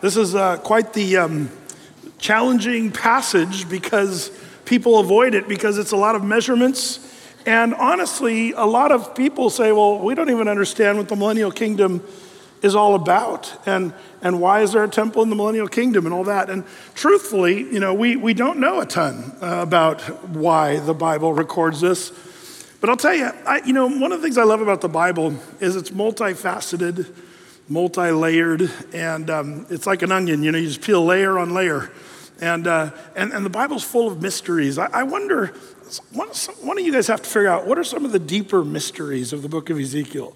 this is uh, quite the um, challenging passage because people avoid it because it's a lot of measurements. And honestly, a lot of people say, well, we don't even understand what the millennial kingdom is all about and, and why is there a temple in the millennial kingdom and all that. And truthfully, you know, we, we don't know a ton uh, about why the Bible records this. But I'll tell you, I, you know, one of the things I love about the Bible is it's multifaceted, multi layered, and um, it's like an onion, you know, you just peel layer on layer. And, uh, and, and the Bible's full of mysteries. I, I wonder, one, one of you guys have to figure out what are some of the deeper mysteries of the book of Ezekiel?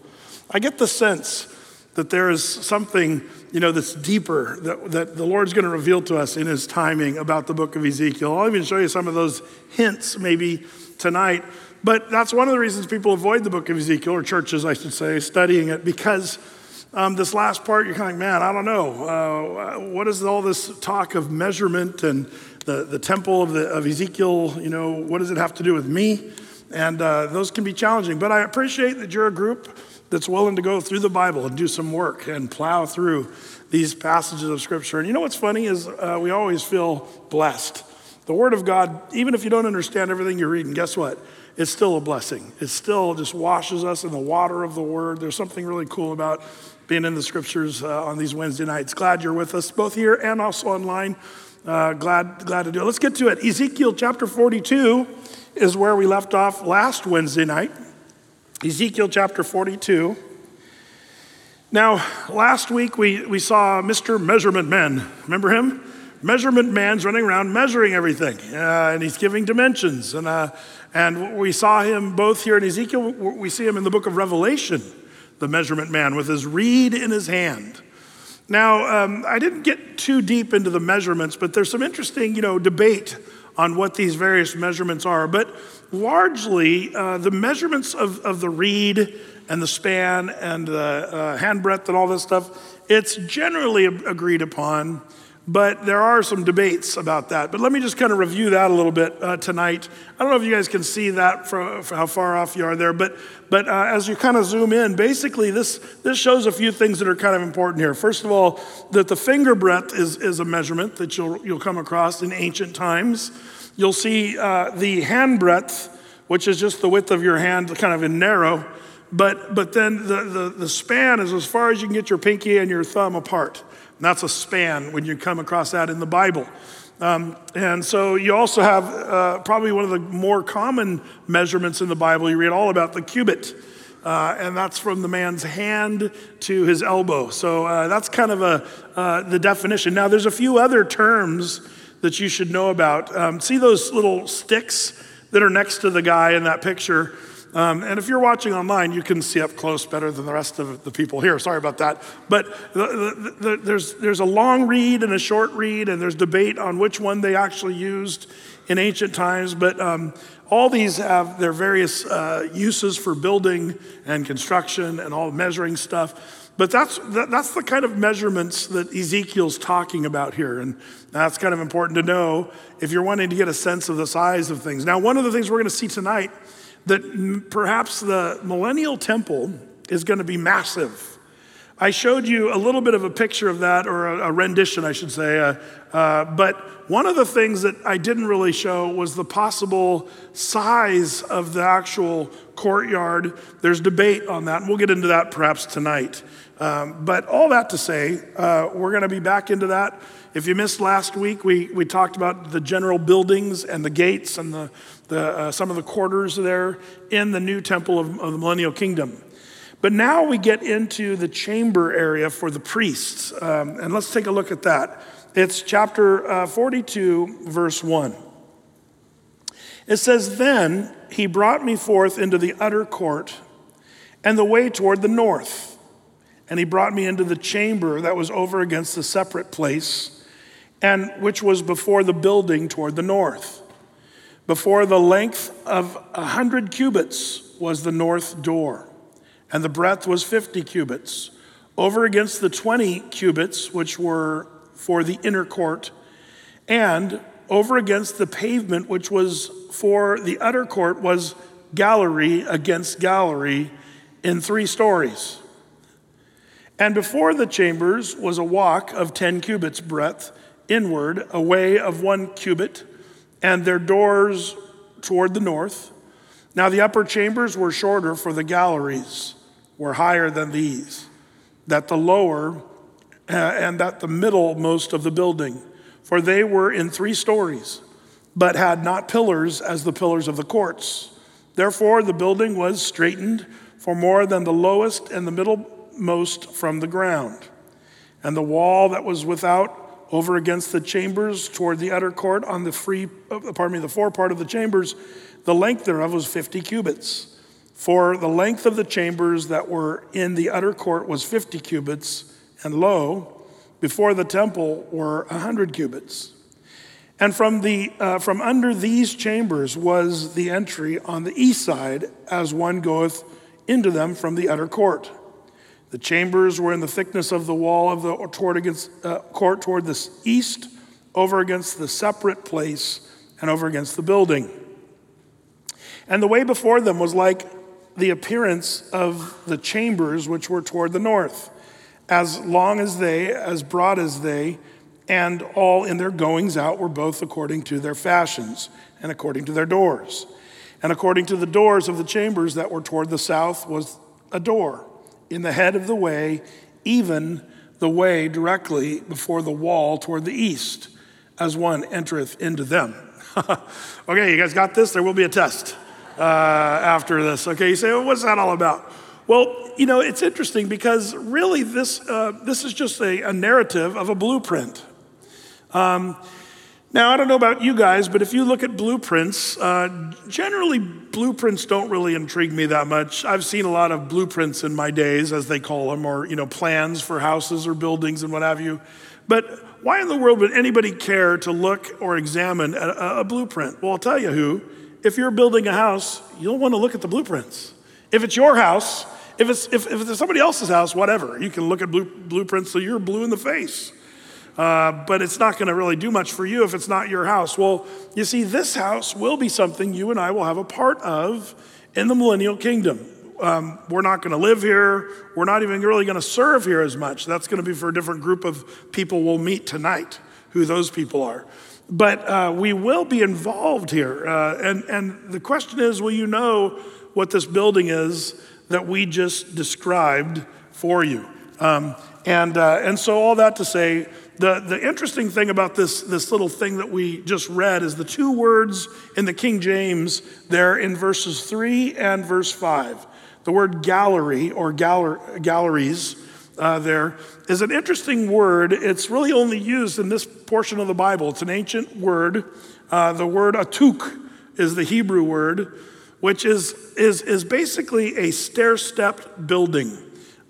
I get the sense that there is something, you know, that's deeper that, that the Lord's going to reveal to us in his timing about the book of Ezekiel. I'll even show you some of those hints maybe tonight. But that's one of the reasons people avoid the book of Ezekiel, or churches, I should say, studying it, because um, this last part, you're kind of like, man, I don't know. Uh, what is all this talk of measurement and the, the temple of, the, of Ezekiel? You know, what does it have to do with me? And uh, those can be challenging. But I appreciate that you're a group that's willing to go through the Bible and do some work and plow through these passages of Scripture. And you know what's funny is uh, we always feel blessed. The Word of God, even if you don't understand everything you're reading, guess what? It's still a blessing. It still just washes us in the water of the Word. There's something really cool about being in the Scriptures uh, on these Wednesday nights. Glad you're with us, both here and also online. Uh, glad, glad to do it. Let's get to it. Ezekiel chapter 42 is where we left off last Wednesday night. Ezekiel chapter 42. Now, last week we, we saw Mr. Measurement Man. Remember him? Measurement Man's running around measuring everything, uh, and he's giving dimensions. And, uh, and we saw him both here in Ezekiel, we see him in the book of Revelation, the Measurement Man, with his reed in his hand. Now, um, I didn't get too deep into the measurements, but there's some interesting, you know, debate on what these various measurements are. But largely, uh, the measurements of, of the reed and the span and the uh, hand breadth and all this stuff, it's generally agreed upon. But there are some debates about that. But let me just kind of review that a little bit uh, tonight. I don't know if you guys can see that for, for how far off you are there, but, but uh, as you kind of zoom in, basically this, this shows a few things that are kind of important here. First of all, that the finger breadth is, is a measurement that you'll, you'll come across in ancient times. You'll see uh, the hand breadth, which is just the width of your hand, kind of in narrow. But, but then the, the, the span is as far as you can get your pinky and your thumb apart. And that's a span when you come across that in the Bible. Um, and so you also have uh, probably one of the more common measurements in the Bible. You read all about the cubit. Uh, and that's from the man's hand to his elbow. So uh, that's kind of a, uh, the definition. Now, there's a few other terms that you should know about. Um, see those little sticks that are next to the guy in that picture? Um, and if you're watching online, you can see up close better than the rest of the people here. Sorry about that. But the, the, the, there's, there's a long reed and a short reed, and there's debate on which one they actually used in ancient times. But um, all these have their various uh, uses for building and construction and all measuring stuff. But that's, that, that's the kind of measurements that Ezekiel's talking about here. And that's kind of important to know if you're wanting to get a sense of the size of things. Now, one of the things we're going to see tonight that perhaps the millennial temple is going to be massive. I showed you a little bit of a picture of that, or a, a rendition, I should say. Uh, uh, but one of the things that I didn't really show was the possible size of the actual courtyard. There's debate on that, and we'll get into that perhaps tonight. Um, but all that to say, uh, we're going to be back into that. If you missed last week, we, we talked about the general buildings and the gates and the, the, uh, some of the quarters there in the new temple of, of, the millennial kingdom. But now we get into the chamber area for the priests. Um, and let's take a look at that. It's chapter uh, 42, verse 1. It says, Then he brought me forth into the utter court and the way toward the north. And he brought me into the chamber that was over against the separate place and which was before the building toward the north. Before the length of a hundred cubits was the north door, and the breadth was fifty cubits. Over against the twenty cubits, which were for the inner court, and over against the pavement, which was for the utter court, was gallery against gallery in three stories. And before the chambers was a walk of 10 cubits breadth inward, a way of one cubit, and their doors toward the north. Now the upper chambers were shorter, for the galleries were higher than these, that the lower uh, and that the middlemost of the building, for they were in three stories, but had not pillars as the pillars of the courts. Therefore the building was straightened for more than the lowest and the middlemost from the ground. And the wall that was without over against the chambers toward the utter court on the free, uh, pardon me, the fore part of the chambers, the length thereof was 50 cubits. For the length of the chambers that were in the utter court was 50 cubits, and lo, before the temple were 100 cubits. And from, the, uh, from under these chambers was the entry on the east side, as one goeth into them from the utter court. The chambers were in the thickness of the wall of the toward against, uh, court toward the east, over against the separate place, and over against the building. And the way before them was like the appearance of the chambers which were toward the north, as long as they, as broad as they, and all in their goings out were both according to their fashions and according to their doors. And according to the doors of the chambers that were toward the south was a door in the head of the way, even the way directly before the wall toward the east, as one entereth into them. okay, you guys got this? There will be a test uh, after this. Okay, you say, well, what's that all about? Well, you know, it's interesting because really this, uh, this is just a, a, narrative of a blueprint. Um, now, I don't know about you guys, but if you look at blueprints, uh, generally blueprints don't really intrigue me that much. I've seen a lot of blueprints in my days, as they call them, or you know, plans for houses or buildings and what have you. But why in the world would anybody care to look or examine a, a blueprint? Well, I'll tell you who. If you're building a house, you'll want to look at the blueprints. If it's your house, if it's, if, if it's somebody else's house, whatever, you can look at blue, blueprints so you're blue in the face. Uh, but it's not going to really do much for you if it's not your house. Well, you see, this house will be something you and I will have a part of in the millennial kingdom. Um, we're not going to live here. We're not even really going to serve here as much. That's going to be for a different group of people we'll meet tonight, who those people are. But uh, we will be involved here. Uh, and, and the question is will you know what this building is that we just described for you? Um, and, uh, and so, all that to say, the, the interesting thing about this, this little thing that we just read is the two words in the King James there in verses 3 and verse 5. The word gallery or galler, galleries uh, there is an interesting word. It's really only used in this portion of the Bible. It's an ancient word. Uh, the word atuk is the Hebrew word, which is, is, is basically a stair stepped building.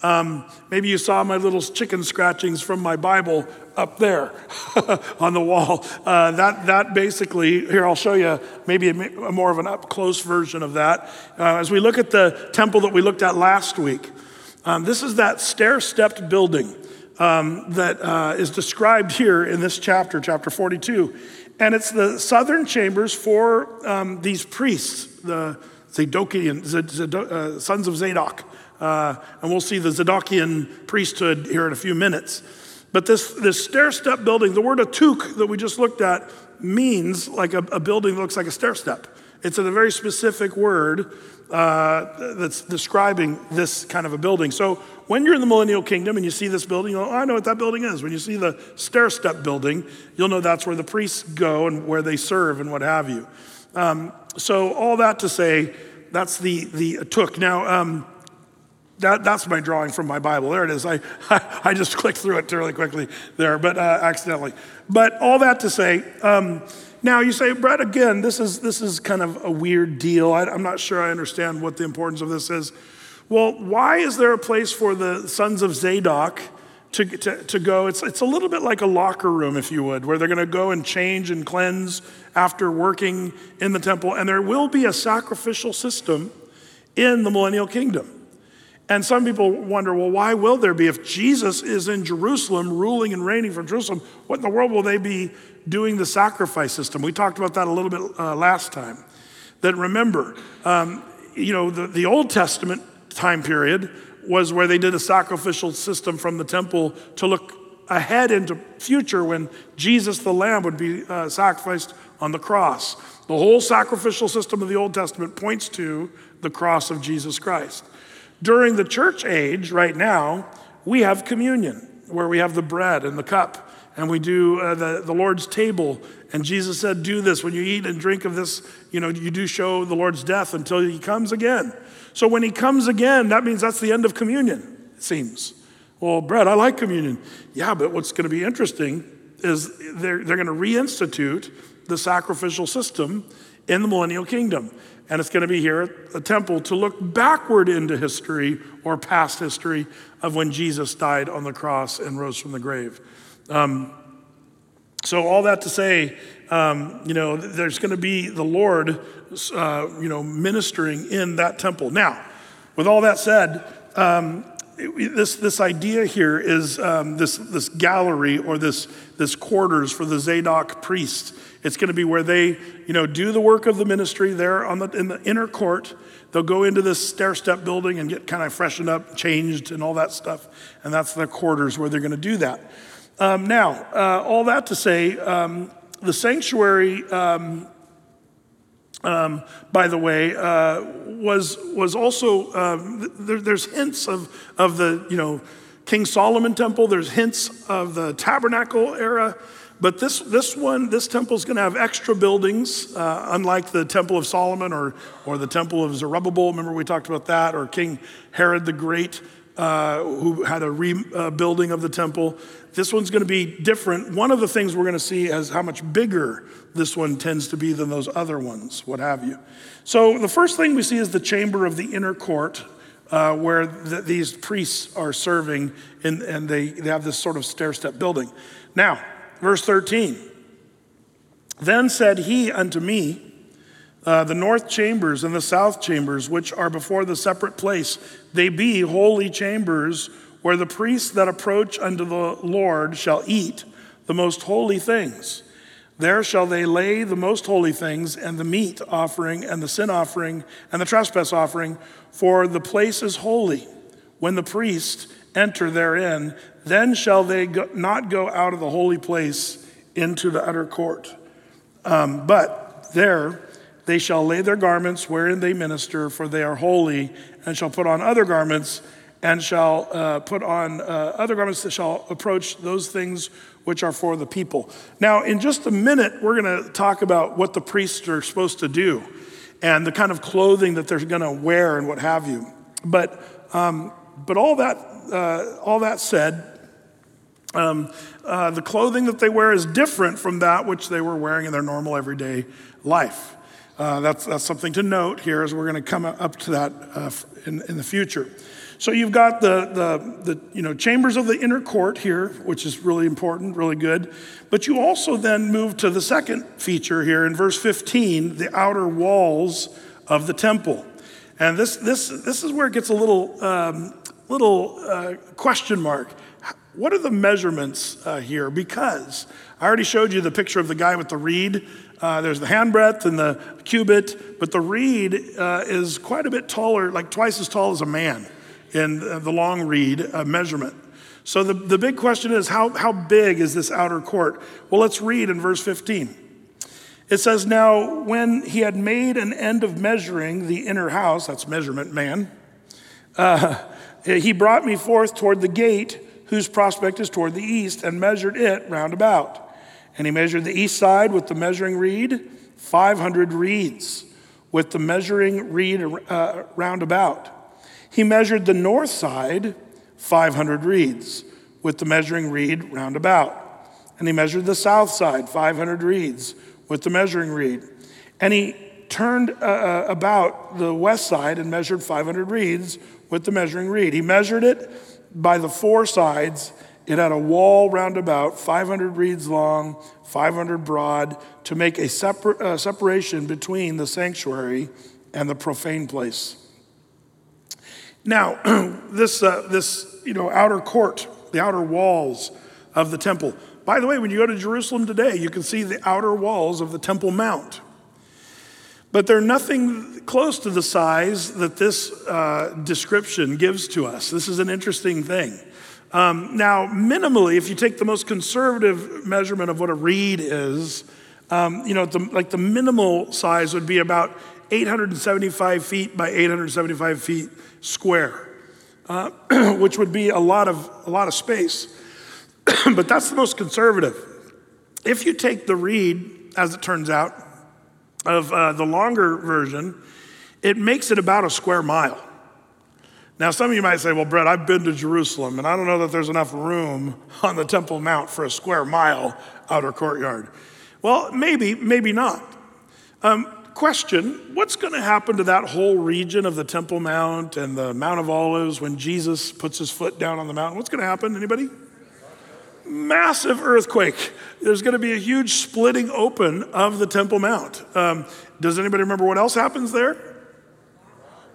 Um, maybe you saw my little chicken scratchings from my Bible up there on the wall. Uh, that, that basically, here I'll show you maybe a, a more of an up close version of that. Uh, as we look at the temple that we looked at last week, um, this is that stair stepped building um, that uh, is described here in this chapter, chapter 42. And it's the southern chambers for um, these priests, the Zadokian, Zad, Zad, uh, sons of Zadok. Uh, and we'll see the Zadokian priesthood here in a few minutes. But this, this stair step building, the word atuk that we just looked at means like a, a building that looks like a stair step. It's a very specific word uh, that's describing this kind of a building. So when you're in the millennial kingdom and you see this building, you know, oh, I know what that building is. When you see the stair step building, you'll know that's where the priests go and where they serve and what have you. Um, so all that to say, that's the the atuk. Now. Um, that, that's my drawing from my Bible. There it is. I, I, just clicked through it really quickly there, but uh, accidentally. But all that to say, um, now you say, Brett, again, this is, this is kind of a weird deal. I, I'm not sure I understand what the importance of this is. Well, why is there a place for the sons of Zadok to, to, to go? It's, it's a little bit like a locker room, if you would, where they're going to go and change and cleanse after working in the temple. And there will be a sacrificial system in the millennial kingdom. And some people wonder, well, why will there be? If Jesus is in Jerusalem, ruling and reigning from Jerusalem, what in the world will they be doing the sacrifice system? We talked about that a little bit uh, last time. That remember, um, you know, the, the Old Testament time period was where they did a sacrificial system from the temple to look ahead into future when Jesus the Lamb would be uh, sacrificed on the cross. The whole sacrificial system of the Old Testament points to the cross of Jesus Christ. During the church age, right now, we have communion, where we have the bread and the cup, and we do uh, the, the Lord's table. And Jesus said, Do this when you eat and drink of this, you know, you do show the Lord's death until he comes again. So when he comes again, that means that's the end of communion, it seems. Well, Brett, I like communion. Yeah, but what's going to be interesting is they're, they're going to reinstitute the sacrificial system in the millennial kingdom. And it's going to be here at the temple to look backward into history or past history of when Jesus died on the cross and rose from the grave. Um, so, all that to say, um, you know, there's going to be the Lord, uh, you know, ministering in that temple. Now, with all that said, um, this, this idea here is um, this, this gallery or this, this quarters for the Zadok priests. It's going to be where they, you know, do the work of the ministry there on the, in the inner court. They'll go into this stair step building and get kind of freshened up, changed, and all that stuff. And that's the quarters where they're going to do that. Um, now, uh, all that to say, um, the sanctuary um, um, by the way, uh, was, was also, um, there, there's hints of, of the, you know, King Solomon temple, there's hints of the tabernacle era, but this, this one, this temple is going to have extra buildings, uh, unlike the Temple of Solomon or, or the Temple of Zerubbabel. Remember, we talked about that, or King Herod the Great, uh, who had a rebuilding of the temple. This one's going to be different. One of the things we're going to see is how much bigger this one tends to be than those other ones, what have you. So the first thing we see is the chamber of the inner court. Uh, where the, these priests are serving, in, and they, they have this sort of stair step building. Now, verse 13. Then said he unto me, uh, The north chambers and the south chambers, which are before the separate place, they be holy chambers where the priests that approach unto the Lord shall eat the most holy things. There shall they lay the most holy things and the meat offering and the sin offering and the trespass offering, for the place is holy. When the priests enter therein, then shall they go, not go out of the holy place into the utter court. Um, but there they shall lay their garments wherein they minister, for they are holy, and shall put on other garments and shall uh, put on uh, other garments that shall approach those things which are for the people. Now, in just a minute, we're going to talk about what the priests are supposed to do and the kind of clothing that they're going to wear and what have you. But, um, but all, that, uh, all that said, um, uh, the clothing that they wear is different from that which they were wearing in their normal everyday life. Uh, that's, that's something to note here as we're going to come up to that uh, in, in the future. So you've got the, the, the you know, chambers of the inner court here, which is really important, really good. But you also then move to the second feature here in verse 15, the outer walls of the temple. And this, this, this is where it gets a little, um, little uh, question mark. What are the measurements uh, here? Because I already showed you the picture of the guy with the reed. Uh, there's the handbreadth and the cubit, but the reed uh, is quite a bit taller, like twice as tall as a man in the long reed uh, measurement. So the, the big question is how, how big is this outer court? Well, let's read in verse 15. It says, Now, when he had made an end of measuring the inner house, that's measurement man, uh, he brought me forth toward the gate, whose prospect is toward the east, and measured it round about. And he measured the east side with the measuring reed, 500 reeds, with the measuring reed uh, round about. He measured the north side, 500 reeds, with the measuring reed round about. And he measured the south side, 500 reeds, with the measuring reed. And he turned uh, uh about the west side and measured 500 reeds with the measuring reed. He measured it by the four sides. It had a wall round about, 500 reeds long, 500 broad, to make a separ- uh, separation between the sanctuary and the profane place. Now, this, uh, this you know, outer court, the outer walls of the temple. By the way, when you go to Jerusalem today, you can see the outer walls of the Temple Mount. but they're nothing close to the size that this uh, description gives to us. This is an interesting thing. Um, now, minimally, if you take the most conservative measurement of what a reed is, um, you know, the, like the minimal size would be about 875 feet by 875 feet square, uh, which would be a lot of, a lot of space. but that's the most conservative. If you take the reed, as it turns out, of uh, the longer version, it makes it about a square mile. Now, some of you might say, well, Brett, I've been to Jerusalem, and I don't know that there's enough room on the Temple Mount for a square mile outer courtyard. Well, maybe, maybe not. Um, question What's going to happen to that whole region of the Temple Mount and the Mount of Olives when Jesus puts his foot down on the mountain? What's going to happen? Anybody? massive earthquake. There's going to be a huge splitting open of the Temple Mount. Um, does anybody remember what else happens there?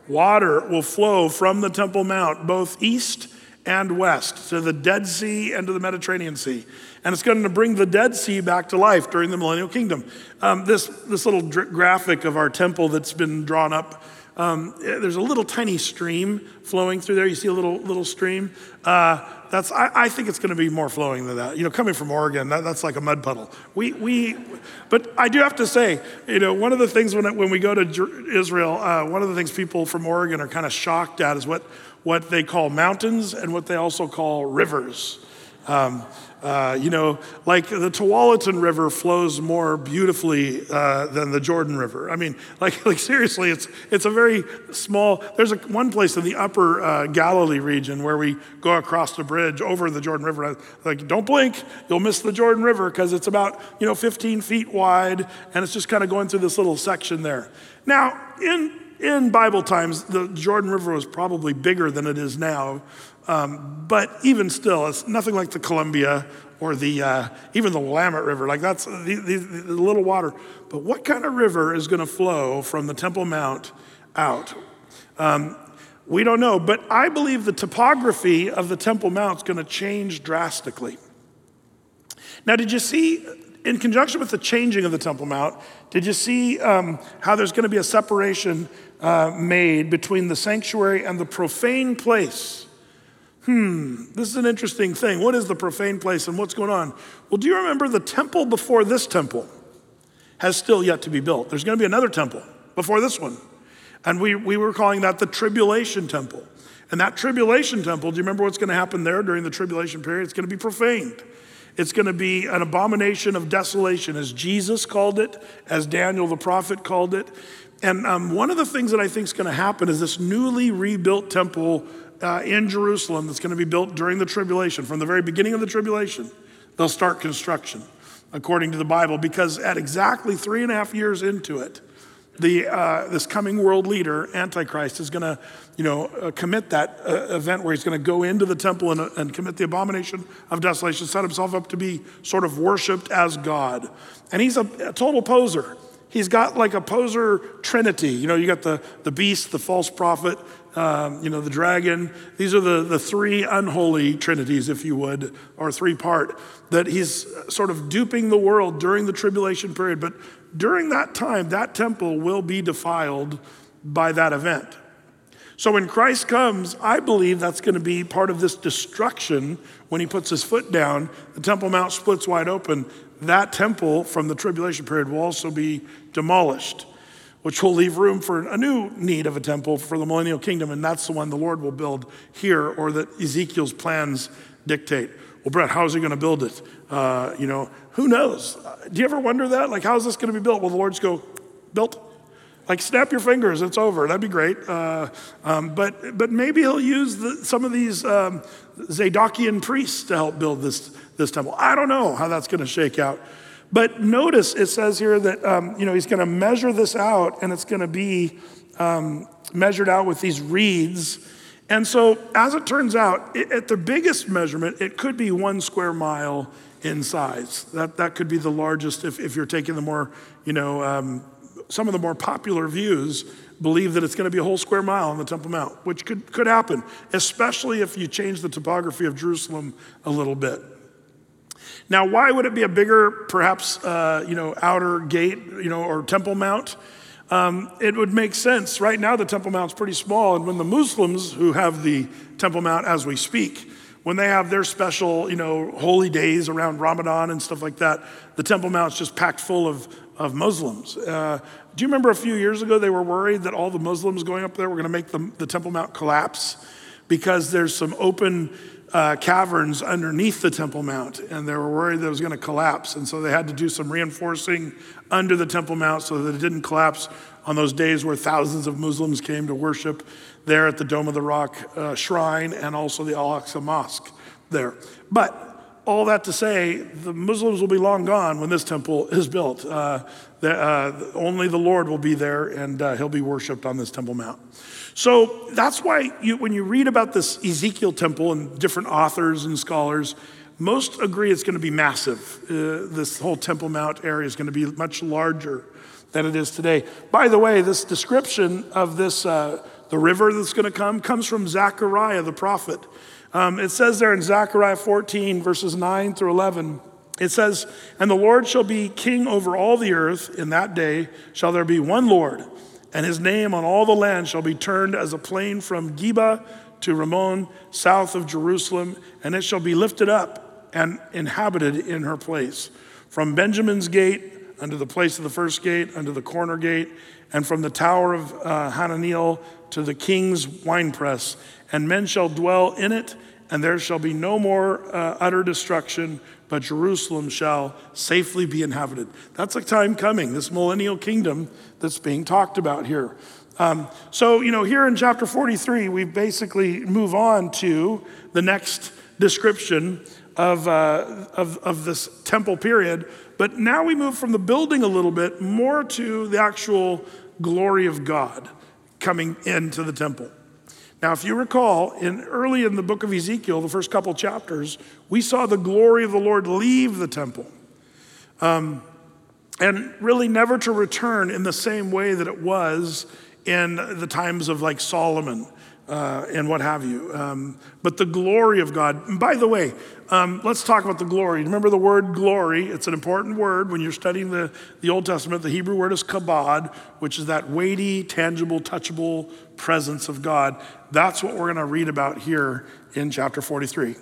Water will flow from the Temple Mount, both east and west, to the Dead Sea and to the Mediterranean Sea. And it's going to bring the Dead Sea back to life during the millennial kingdom. Um, this, this little dr- graphic of our temple that's been drawn up um, there's a little tiny stream flowing through there. You see a little little stream. Uh, that's I, I, think it's going to be more flowing than that. You know, coming from Oregon, that, that's like a mud puddle. We we, but I do have to say, you know, one of the things when when we go to Israel, uh, one of the things people from Oregon are kind of shocked at is what what they call mountains and what they also call rivers. Um, uh, you know, like the Tualatin River flows more beautifully uh, than the Jordan River. I mean, like, like seriously, it's, it's a very small, there's a, one place in the upper uh, Galilee region where we go across the bridge over the Jordan River. Like, don't blink, you'll miss the Jordan River because it's about, you know, 15 feet wide and it's just kind of going through this little section there. Now, in, in Bible times, the Jordan River was probably bigger than it is now. Um, but even still, it's nothing like the Columbia or the uh, even the Willamette River. Like that's the, the, the little water. But what kind of river is going to flow from the Temple Mount out? Um, we don't know, but I believe the topography of the Temple Mount is going to change drastically. Now, did you see, in conjunction with the changing of the Temple Mount, did you see um, how there's going to be a separation uh, made between the sanctuary and the profane place? hmm, this is an interesting thing. What is the profane place and what's going on? Well, do you remember the temple before this temple has still yet to be built? There's going to be another temple before this one. And we, we were calling that the tribulation temple. And that tribulation temple, do you remember what's going to happen there during the tribulation period? It's going to be profaned. It's going to be an abomination of desolation, as Jesus called it, as Daniel the prophet called it. And um, one of the things that I think is going to happen is this newly rebuilt temple uh, in Jerusalem that's going to be built during the tribulation. From the very beginning of the tribulation, they'll start construction, according to the Bible, because at exactly three and a half years into it, the, uh, this coming world leader, Antichrist, is going to, you know, uh, commit that uh, event where he's going to go into the temple and, uh, and, commit the abomination of desolation, set himself up to be sort of worshipped as God. And he's a, a total poser. He's got like a poser trinity. You know, you got the, the beast, the false prophet, um, you know, the dragon. These are the, the three unholy trinities, if you would, or three part, that he's sort of duping the world during the tribulation period. But during that time, that temple will be defiled by that event. So when Christ comes, I believe that's going to be part of this destruction when he puts his foot down. The Temple Mount splits wide open. That temple from the tribulation period will also be demolished which will leave room for a new need of a temple for the millennial kingdom, and that's the one the Lord will build here, or that Ezekiel's plans dictate. Well, Brett, how is he going to build it? Uh, you know, who knows? Do you ever wonder that? Like, how is this going to be built? Will the Lord's go, built? Like, snap your fingers, it's over. That'd be great. Uh, um, but, but maybe he'll use the, some of these um, Zadokian priests to help build this, this temple. I don't know how that's going to shake out. But notice it says here that um, you know he's going to measure this out, and it's going to be um, measured out with these reeds. And so, as it turns out, it, at the biggest measurement, it could be one square mile in size. That that could be the largest if, if you're taking the more you know um, some of the more popular views believe that it's going to be a whole square mile on the Temple Mount, which could, could happen, especially if you change the topography of Jerusalem a little bit. Now, why would it be a bigger, perhaps, uh, you know, outer gate, you know, or temple mount? um, it would make sense. Right now, the Temple Mount's pretty small, and when the Muslims who have the Temple Mount as we speak, when they have their special, you know, holy days around Ramadan and stuff like that, the Temple Mount's just packed full of, of Muslims. Uh, do you remember a few years ago they were worried that all the Muslims going up there were going to make the, the Temple Mount collapse because there's some open uh, caverns underneath the Temple Mount, and they were worried that it was going to collapse. And so they had to do some reinforcing under the Temple Mount so that it didn't collapse on those days where thousands of Muslims came to worship there at the Dome of the Rock uh, shrine and also the Al Aqsa Mosque there. But all that to say, the Muslims will be long gone when this temple is built. Uh, the, uh, only the Lord will be there and uh, he'll be worshiped on this Temple Mount. So that's why you, when you read about this Ezekiel temple and different authors and scholars, most agree it's going to be massive. Uh, this whole Temple Mount area is going to be much larger than it is today. By the way, this description of this, uh, the river that's going to come, comes from Zechariah the prophet. Um, it says there in Zechariah 14, verses 9 through 11, it says, And the Lord shall be king over all the earth. In that day shall there be one Lord and his name on all the land shall be turned as a plain from Geba to Rimmon, south of Jerusalem, and it shall be lifted up and inhabited in her place. From Benjamin's gate unto the place of the first gate, unto the corner gate, and from the tower of uh, Hananeel to the king's winepress. And men shall dwell in it, and there shall be no more uh, utter destruction, but Jerusalem shall safely be inhabited. That's a time coming, this millennial kingdom that's being talked about here. Um, so, you know, here in chapter 43, we basically move on to the next description of, uh, of, of this temple period. But now we move from the building a little bit more to the actual glory of God coming into the temple. Now, if you recall, in early in the book of Ezekiel, the first couple chapters, we saw the glory of the Lord leave the temple. Um, and really never to return in the same way that it was in the times of like Solomon uh, and what have you. Um, but the glory of God. And by the way, um, let's talk about the glory. Remember the word glory? It's an important word when you're studying the, the Old Testament. The Hebrew word is kabod, which is that weighty, tangible, touchable presence of God. That's what we're going to read about here in chapter 43.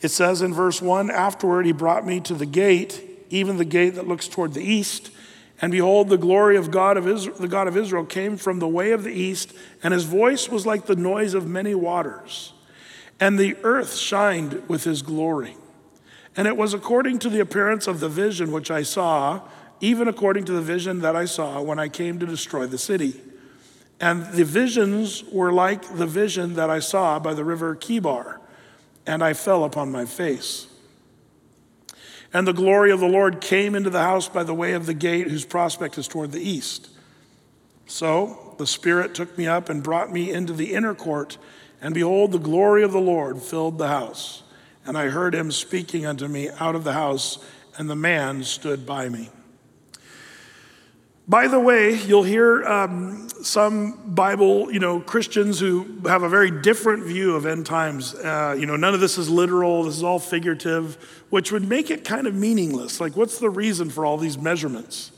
It says in verse 1 Afterward, he brought me to the gate, even the gate that looks toward the east. And behold, the glory of God of Israel, the God of Israel came from the way of the east, and his voice was like the noise of many waters. And the earth shined with his glory. And it was according to the appearance of the vision which I saw, even according to the vision that I saw when I came to destroy the city. And the visions were like the vision that I saw by the river Chebar, and I fell upon my face. And the glory of the Lord came into the house by the way of the gate, whose prospect is toward the east. So the Spirit took me up and brought me into the inner court, and behold, the glory of the Lord filled the house. And I heard him speaking unto me out of the house, and the man stood by me. By the way, you'll hear um, some Bible, you know, Christians who have a very different view of end times. Uh, you know, none of this is literal. This is all figurative, which would make it kind of meaningless. Like, what's the reason for all these measurements?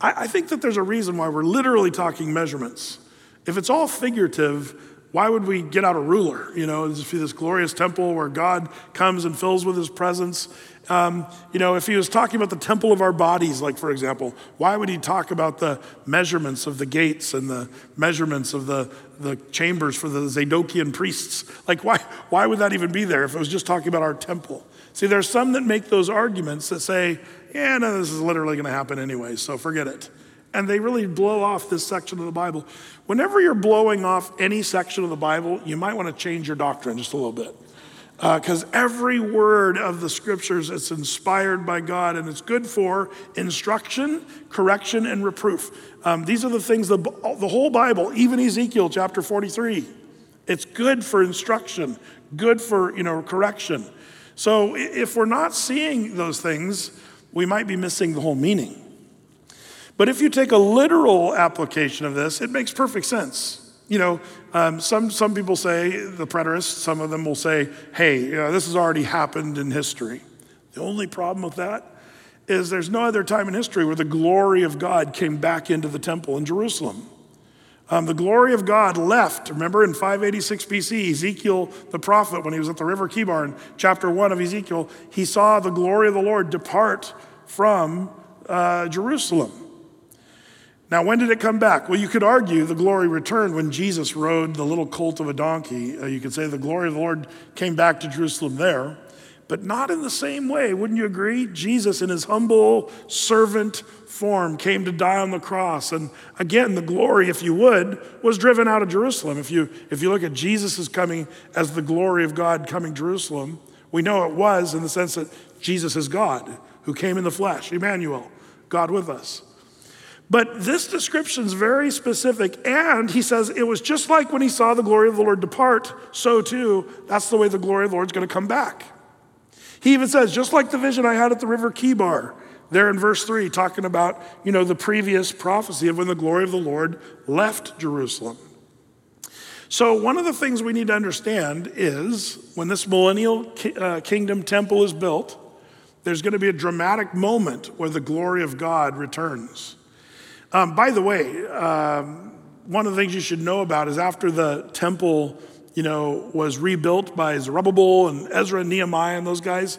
I, I think that there's a reason why we're literally talking measurements. If it's all figurative, why would we get out a ruler? You know, this glorious temple where God comes and fills with his presence. Um, you know, if he was talking about the temple of our bodies, like for example, why would he talk about the measurements of the gates and the measurements of the, the chambers for the Zadokian priests? Like, why, why would that even be there if it was just talking about our temple? See, there's some that make those arguments that say, yeah, no, this is literally going to happen anyway, so forget it and they really blow off this section of the Bible. Whenever you're blowing off any section of the Bible, you might want to change your doctrine just a little bit. Because uh, every word of the scriptures is inspired by God and it's good for instruction, correction, and reproof. Um, these are the things, the, the whole Bible, even Ezekiel chapter 43, it's good for instruction, good for you know correction. So if we're not seeing those things, we might be missing the whole meaning. But if you take a literal application of this, it makes perfect sense. You know, um, some, some people say, the preterists, some of them will say, hey, you know, this has already happened in history. The only problem with that is there's no other time in history where the glory of God came back into the temple in Jerusalem. Um, the glory of God left. Remember in 586 BC, Ezekiel the prophet, when he was at the river Chebar in chapter 1 of Ezekiel, he saw the glory of the Lord depart from uh, Jerusalem. Now, when did it come back? Well, you could argue the glory returned when Jesus rode the little colt of a donkey. Uh, you could say the glory of the Lord came back to Jerusalem there, but not in the same way. Wouldn't you agree? Jesus, in his humble servant form, came to die on the cross. And again, the glory, if you would, was driven out of Jerusalem. If you, if you look at Jesus' coming as the glory of God coming Jerusalem, we know it was in the sense that Jesus is God who came in the flesh, Emmanuel, God with us. But this description is very specific, and he says it was just like when he saw the glory of the Lord depart, so too, that's the way the glory of the Lord's going to come back. He even says, just like the vision I had at the river Chebar, there in verse 3, talking about, you know, the previous prophecy of when the glory of the Lord left Jerusalem. So, one of the things we need to understand is when this millennial uh, kingdom temple is built, there's going to be a dramatic moment where the glory of God returns. Um, by the way, um, one of the things you should know about is after the temple, you know, was rebuilt by Zerubbabel and Ezra and Nehemiah and those guys,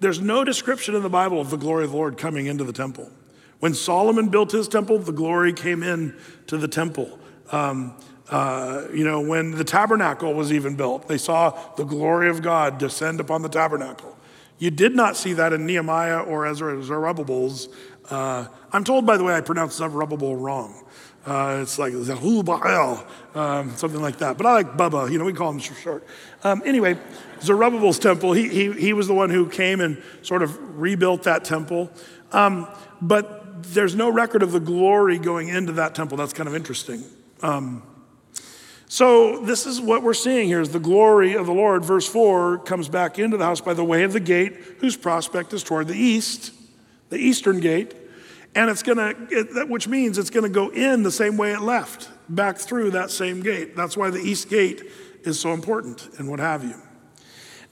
there's no description in the Bible of the glory of the Lord coming into the temple. When Solomon built his temple, the glory came in to the temple. Um, uh, you know, when the tabernacle was even built, they saw the glory of God descend upon the tabernacle. You did not see that in Nehemiah or Ezra Zerubbabel's uh, I'm told, by the way, I pronounce Zerubbabel wrong. Uh, it's like Zerubbabel, um, something like that. But I like Bubba, you know, we call him short. Um, anyway, Zerubbabel's temple, he, he, he was the one who came and sort of rebuilt that temple. Um, but there's no record of the glory going into that temple. That's kind of interesting. Um, so this is what we're seeing here is the glory of the Lord. Verse 4 comes back into the house by the way of the gate, whose prospect is toward the east the eastern gate, and it's going to, which means it's to go in the same way it left, back through that same gate. That's why the east gate is so important and what have you.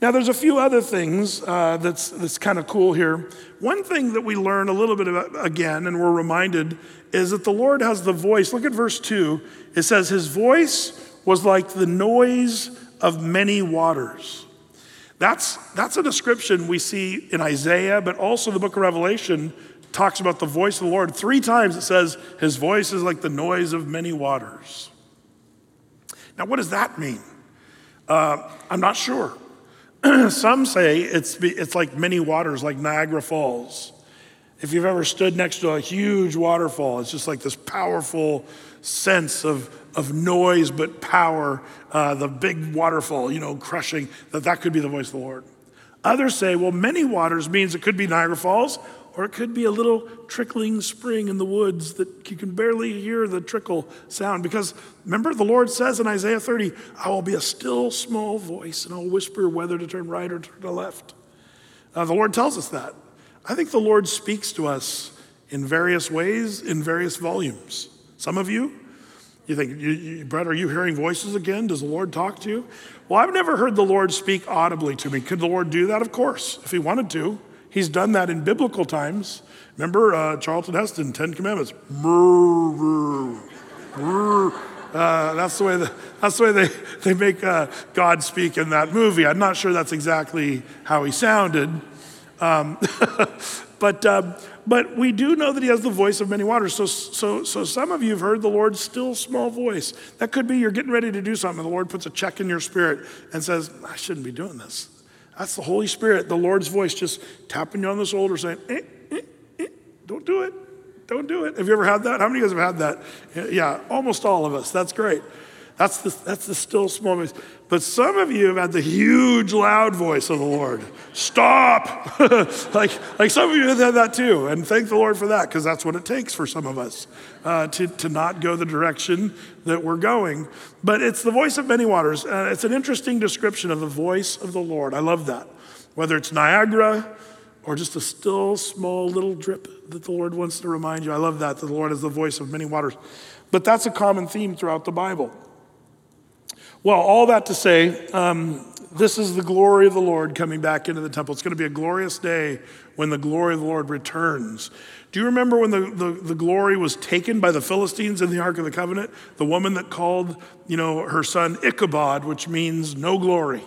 Now, there's a few other things uh, that's, that's kind of cool here. One thing that we learn a little bit about again, and we're reminded, is that the Lord has the voice. Look at verse 2. It says, His voice was like the noise of many waters. That's, that's a description we see in Isaiah, but also the book of Revelation talks about the voice of the Lord. Three times it says, His voice is like the noise of many waters. Now, what does that mean? Uh, I'm not sure. Some say it's, it's like many waters, like Niagara Falls. If you've ever stood next to a huge waterfall, it's just like this powerful sense of, of noise but power, uh, the big waterfall, you know, crushing, that that could be the voice of the Lord. Others say, well, many waters means it could be Niagara Falls, or it could be a little trickling spring in the woods that you can barely hear the trickle sound. Because remember, the Lord says in Isaiah 30, I will be a still small voice and I'll whisper whether to turn right or turn to left. Uh, the Lord tells us that. I think the Lord speaks to us in various ways, in various volumes. Some of you, you think, you, you, Brett, are you hearing voices again? Does the Lord talk to you? Well, I've never heard the Lord speak audibly to me. Could the Lord do that? Of course, if He wanted to. He's done that in biblical times. Remember uh, Charlton Heston, Ten Commandments. Uh, that's the way, the, that's the way they, they make uh, God speak in that movie. I'm not sure that's exactly how he sounded. Um, but, um, but we do know that he has the voice of many waters. So, so, so some of you have heard the Lord's still small voice. That could be you're getting ready to do something, and the Lord puts a check in your spirit and says, I shouldn't be doing this. That's the Holy Spirit, the Lord's voice just tapping you on the shoulder saying, eh, eh, eh, don't do it. Don't do it. Have you ever had that? How many of you guys have had that? Yeah, almost all of us. That's great. That's the, that's the still small voice. But some of you have had the huge, loud voice of the Lord. Stop! like, like some of you have had that too. And thank the Lord for that, because that's what it takes for some of us uh, to, to not go the direction that we're going. But it's the voice of many waters. Uh, it's an interesting description of the voice of the Lord. I love that. Whether it's Niagara, or just a still small little drip that the Lord wants to remind you. I love that. The Lord is the voice of many waters. But that's a common theme throughout the Bible. Well, all that to say, um, this is the glory of the Lord coming back into the temple. It's going to be a glorious day when the glory of the Lord returns. Do you remember when the, the, the, glory was taken by the Philistines in the Ark of the Covenant? The woman that called, you know, her son Ichabod, which means no glory.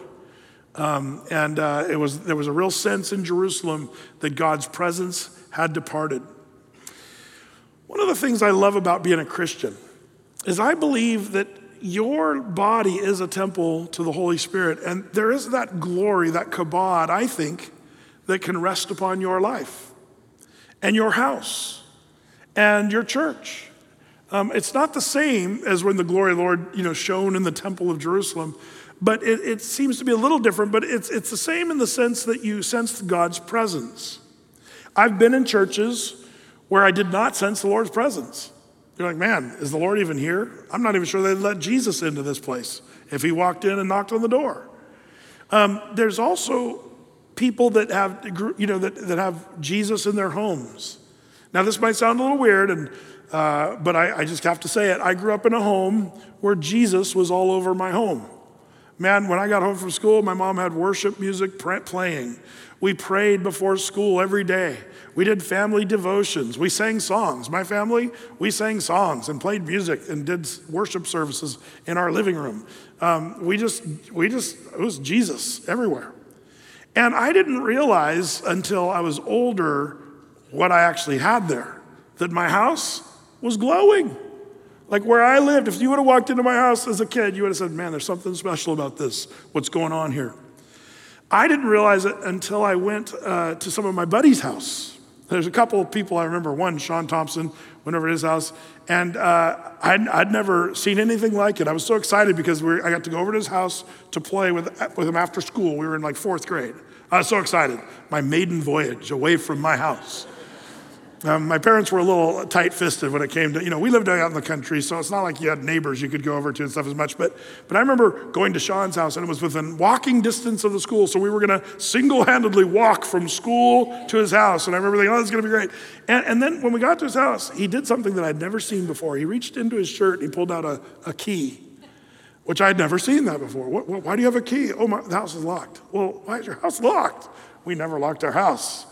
Um, and uh, it was, there was a real sense in Jerusalem that God's presence had departed. One of the things I love about being a Christian is I believe that your body is a temple to the Holy Spirit, and there is that glory, that kabod, I think, that can rest upon your life and your house and your church. Um, it's not the same as when the glory of the Lord, you know, shone in the temple of Jerusalem, but it, it seems to be a little different. But it's it's the same in the sense that you sense God's presence. I've been in churches where I did not sense the Lord's presence. You're like, man, is the Lord even here? I'm not even sure they'd let Jesus into this place if he walked in and knocked on the door. Um, there's also people that have, you know, that, that have Jesus in their homes. Now, this might sound a little weird, and, uh, but I, I just have to say it. I grew up in a home where Jesus was all over my home. Man, when I got home from school, my mom had worship music playing. We prayed before school every day. We did family devotions. We sang songs. My family, we sang songs and played music and did worship services in our living room. Um, we just, we just, it was Jesus everywhere. And I didn't realize until I was older what I actually had there that my house was glowing. Like where I lived, if you would have walked into my house as a kid, you would have said, Man, there's something special about this. What's going on here? I didn't realize it until I went uh, to some of my buddies' house there's a couple of people I remember. One, Sean Thompson, went over to his house, and uh, I'd, I'd, never seen anything like it. I was so excited because we I got to go over to his house to play with, with him after school. We were in like fourth grade. I was so excited. My maiden voyage away from my house. Um, my parents were a little tight fisted when it came to, you know, we lived out in the country, so it's not like you had neighbors you could go over to and stuff as much. But, but I remember going to Sean's house, and it was within walking distance of the school. So we were going to single handedly walk from school to his house. And I remember thinking, oh, this is going to be great. And, and then when we got to his house, he did something that I'd never seen before. He reached into his shirt and he pulled out a, a key, which I'd never seen that before. What, what, why do you have a key? Oh, my, the house is locked. Well, why is your house locked? We never locked our house.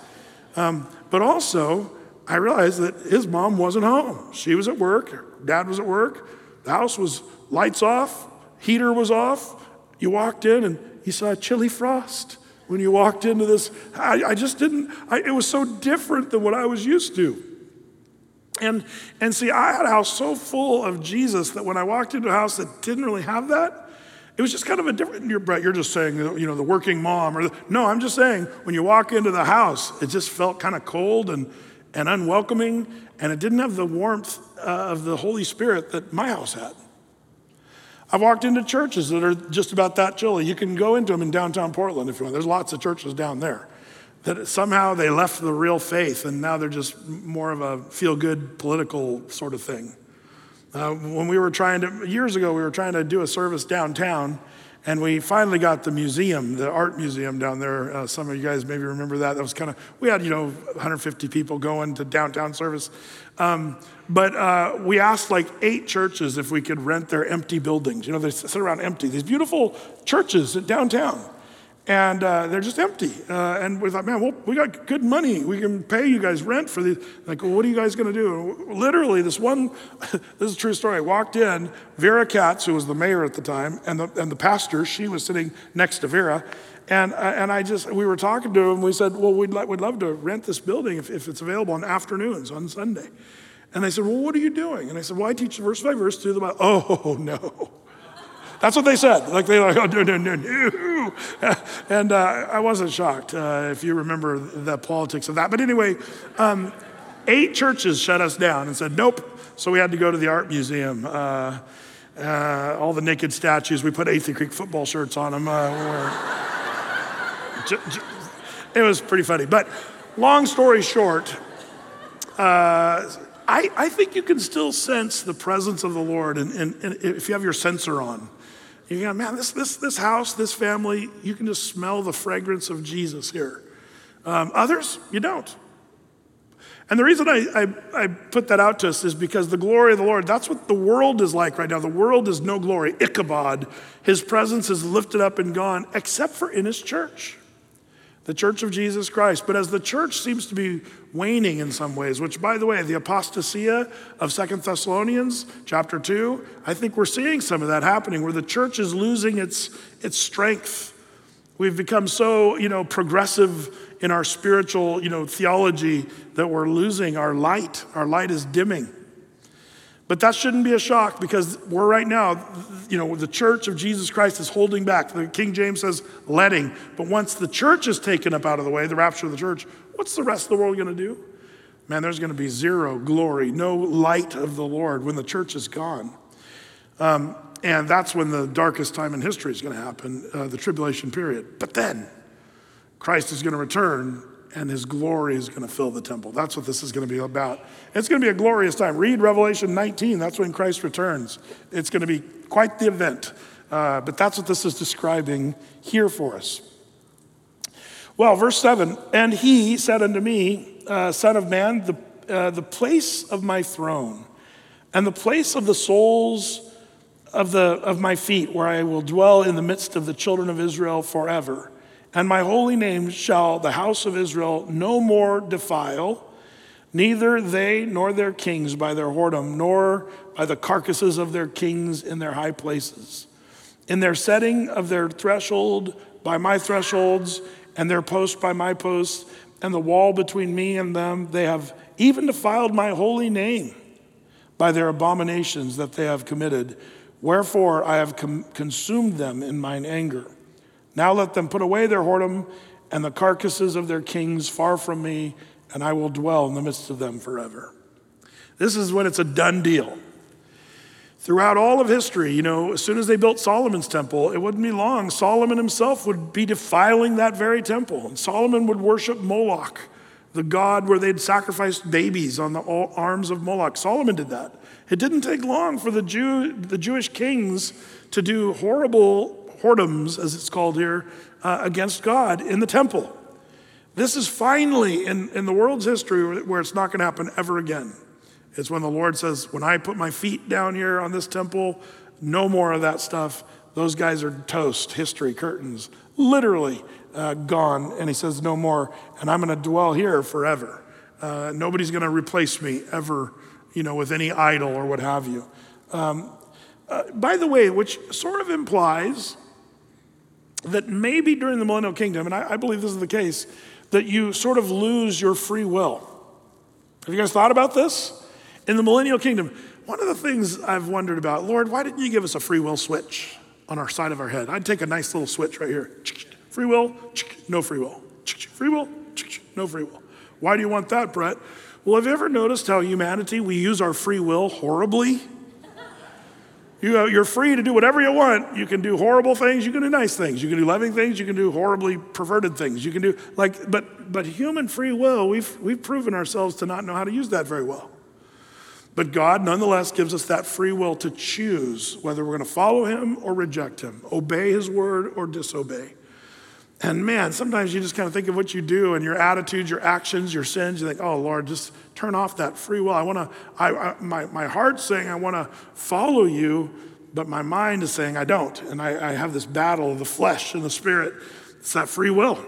Um, but also, I realized that his mom wasn't home. She was at work, dad was at work, the house was lights off, heater was off. You walked in and you saw a chilly frost when you walked into this. I, I just didn't, I, it was so different than what I was used to. And, and see, I had a house so full of Jesus that when I walked into a house that didn't really have that, it was just kind of a different, you're, Brett, you're just saying, you know, the working mom or no, I'm just saying when you walk into the house, it just felt kind of cold and, and unwelcoming, and it didn't have the warmth uh, of the Holy Spirit that my house had. I've walked into churches that are just about that chilly. You can go into them in downtown Portland if you want. There's lots of churches down there that somehow they left the real faith and now they're just more of a feel good political sort of thing. Uh, when we were trying to, years ago, we were trying to do a service downtown and we finally got the museum, the art museum down there. Uh, some of you guys maybe remember that. That was kind of, we had, you know, 150 people going to downtown service. Um, but uh, we asked like eight churches if we could rent their empty buildings. You know, they sit around empty. These beautiful churches downtown and uh, they're just empty. Uh, and we thought, man, well, we got good money. We can pay you guys rent for these. Like, well, what are you guys going to do? And literally, this one, this is a true story. I walked in, Vera Katz, who was the mayor at the time, and the, and the pastor, she was sitting next to Vera. And, uh, and I just, we were talking to him. We said, well, we'd, like, we'd love to rent this building if, if it's available on afternoons on Sunday. And they said, well, what are you doing? And I said, well, I teach verse by verse through the Bible. Oh, no. That's what they said. Like they like, oh, no, no, no, no. And uh, I wasn't shocked uh, if you remember the politics of that. But anyway, um, eight churches shut us down and said, nope. So we had to go to the art museum. Uh, uh all the naked statues, we put Athey Creek football shirts on them. Uh, it was pretty funny. But long story short, uh, I, I, think you can still sense the presence of the Lord and, and, and if you have your sensor on. You go, man, this, this, this house, this family, you can just smell the fragrance of Jesus here. Um, others, you don't. And the reason I, I, I, put that out to us is because the glory of the Lord, that's what the world is like right now. The world is no glory, Ichabod. His presence is lifted up and gone, except for in his church, the church of Jesus Christ. But as the church seems to be waning in some ways, which, by the way, the apostasia of Second Thessalonians chapter 2, I think we're seeing some of that happening where the church is losing its, its strength. We've become so, you know, progressive in our spiritual, you know, theology that we're losing our light. Our light is dimming. But that shouldn't be a shock because we're right now, you know, the church of Jesus Christ is holding back. The King James says letting. But once the church is taken up out of the way, the rapture of the church, what's the rest of the world going to do? Man, there's going to be zero glory, no light of the Lord when the church is gone. Um, and that's when the darkest time in history is going to happen, uh, the tribulation period. But then, Christ is going to return and his glory is going to fill the temple. That's what this is going to be about. It's going to be a glorious time. Read Revelation 19, that's when Christ returns. It's going to be quite the event. Uh, but that's what this is describing here for us. Well, verse 7 And he said unto me, uh, Son of man, the, uh, the place of my throne and the place of the soles of, the, of my feet, where I will dwell in the midst of the children of Israel forever. And my holy name shall the house of Israel no more defile, neither they nor their kings by their whoredom, nor by the carcasses of their kings in their high places. In their setting of their threshold by my thresholds, and their post by my posts, and the wall between me and them, they have even defiled my holy name by their abominations that they have committed. Wherefore I have com- consumed them in mine anger. Now let them put away their whoredom and the carcasses of their kings far from me, and I will dwell in the midst of them forever. This is when it's a done deal. Throughout all of history, you know, as soon as they built Solomon's temple, it wouldn't be long. Solomon himself would be defiling that very temple. And Solomon would worship Moloch, the god where they'd sacrificed babies on the arms of Moloch. Solomon did that. It didn't take long for the, Jew, the Jewish kings to do horrible whoredoms, as it's called here, uh, against God in the temple. This is finally in, in the world's history where it's not going to happen ever again. It's when the Lord says, When I put my feet down here on this temple, no more of that stuff. Those guys are toast, history, curtains, literally uh, gone. And he says, No more. And I'm going to dwell here forever. Uh, nobody's going to replace me ever, you know, with any idol or what have you. Um, uh, by the way, which sort of implies that maybe during the millennial kingdom, and I, I believe this is the case, that you sort of lose your free will. Have you guys thought about this? In the millennial kingdom, one of the things I've wondered about, Lord, why didn't you give us a free will switch on our side of our head? I'd take a nice little switch right here. Free will, no free will. Free will, no free will. Why do you want that, Brett? Well, have you ever noticed how humanity, we use our free will horribly? You, are free to do whatever you want. You can do horrible things. You can do nice things. You can do loving things. You can do horribly perverted things. You can do like, but but human free will. We've we've proven ourselves to not know how to use that very well. But God, nonetheless, gives us that free will to choose whether we're going to follow Him or reject Him, obey His word or disobey. And man, sometimes you just kind of think of what you do and your attitudes, your actions, your sins. You think, oh, Lord, just turn off that free will. I want to, I, I, my, my heart's saying I want to follow you, but my mind is saying I don't. And I, I have this battle of the flesh and the spirit. It's that free will.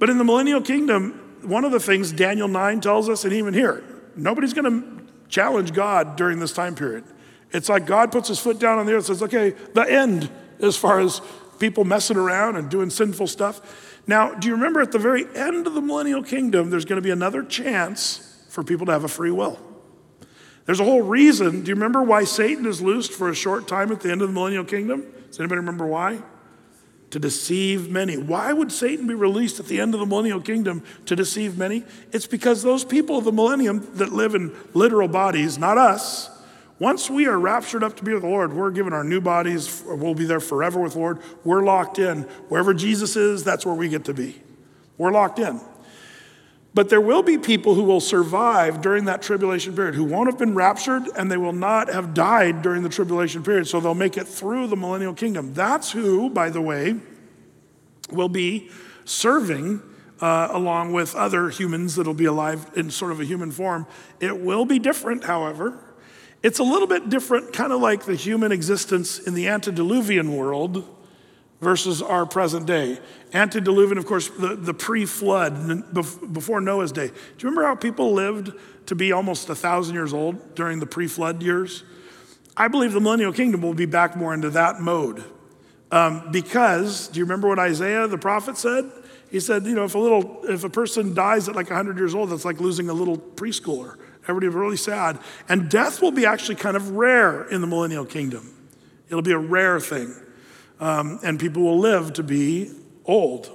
But in the millennial kingdom, one of the things Daniel 9 tells us, and even here, nobody's going to challenge God during this time period. It's like God puts his foot down on the earth and says, okay, the end as far as people messing around and doing sinful stuff. Now, do you remember at the very end of the millennial kingdom, there's going to be another chance for people to have a free will? There's a whole reason. Do you remember why Satan is loosed for a short time at the end of the millennial kingdom? Does anybody remember why? To deceive many. Why would Satan be released at the end of the millennial kingdom to deceive many? It's because those people of the millennium that live in literal bodies, not us, once we are raptured up to be with the Lord, we're given our new bodies, we'll be there forever with the Lord. We're locked in. Wherever Jesus is, that's where we get to be. We're locked in. But there will be people who will survive during that tribulation period, who won't have been raptured and they will not have died during the tribulation period. So they'll make it through the millennial kingdom. That's who, by the way, will be serving uh, along with other humans that'll be alive in sort of a human form. It will be different, however. It's a little bit different, kind of like the human existence in the antediluvian world versus our present day. Antediluvian, of course, the, the pre flood, before Noah's day. Do you remember how people lived to be almost a thousand years old during the pre flood years? I believe the millennial kingdom will be back more into that mode. Um, because, do you remember what Isaiah the prophet said? He said, you know, if a little, if a person dies at like 100 years old, that's like losing a little preschooler. Everybody's really sad. And death will be actually kind of rare in the millennial kingdom. It'll be a rare thing. Um, and people will live to be old.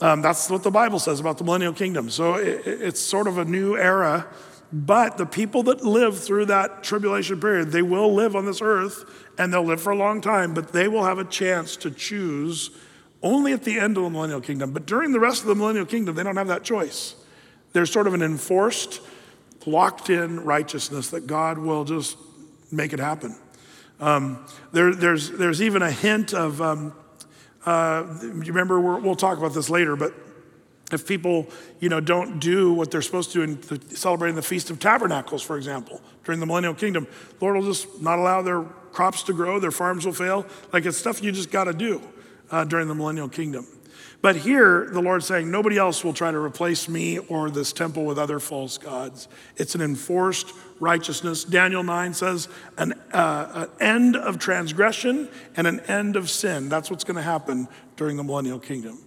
Um, that's what the Bible says about the millennial kingdom. So it, it's sort of a new era. But the people that live through that tribulation period, they will live on this earth and they'll live for a long time, but they will have a chance to choose only at the end of the millennial kingdom. But during the rest of the millennial kingdom, they don't have that choice. There's sort of an enforced, locked in righteousness that God will just make it happen. Um, there, there's, there's even a hint of, um, uh, you remember, we will talk about this later, but if people you know, don't do what they're supposed to in the, celebrating the Feast of Tabernacles, for example, during the millennial kingdom, Lord will just not allow their crops to grow, their farms will fail. Like it's stuff you just got to do uh, during the millennial kingdom. But here, the Lord's saying, nobody else will try to replace me or this temple with other false gods. It's an enforced righteousness. Daniel 9 says, an, uh, an end of transgression and an end of sin. That's what's going to happen during the millennial kingdom.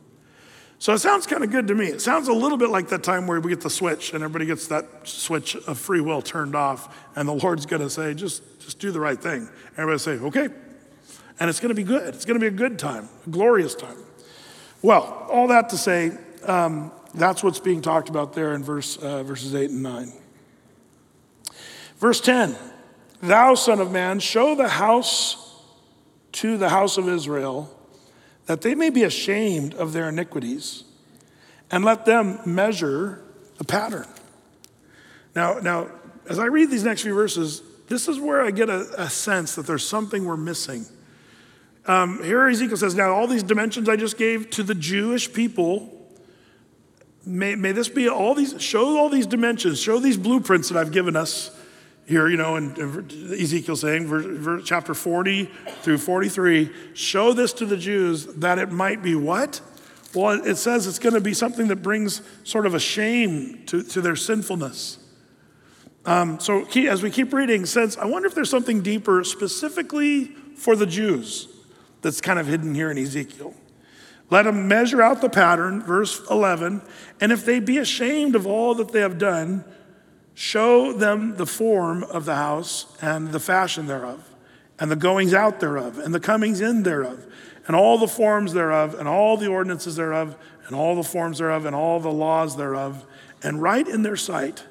So it sounds kind of good to me. It sounds a little bit like that time where we get the switch and everybody gets that switch of free will turned off, and the Lord's going to say, just, just do the right thing. Everybody say, okay. And it's going to be good. It's going to be a good time, a glorious time. Well, all that to say, um, that's what's being talked about there in verse, uh, verses 8 and 9. Verse 10 Thou, Son of Man, show the house to the house of Israel, that they may be ashamed of their iniquities, and let them measure the pattern. Now, now as I read these next few verses, this is where I get a, a sense that there's something we're missing. Um, here Ezekiel says, Now, all these dimensions I just gave to the Jewish people, may, may this be all these, show all these dimensions, show these blueprints that I've given us here, you know, in, Ezekiel saying, verse, verse, chapter 40 through 43, show this to the Jews that it might be what? Well, it says it's going to be something that brings sort of a shame to, to their sinfulness. Um, so as we keep reading, since I wonder if there's something deeper specifically for the Jews that's kind of hidden here in Ezekiel. Let them measure out the pattern, verse 11, and if they be ashamed of all that they have done, show them the form of the house and the fashion thereof, and the goings out thereof, and the comings in thereof, and all the forms thereof, and all the ordinances thereof, and all the forms thereof, and all the laws thereof, and write in their sight,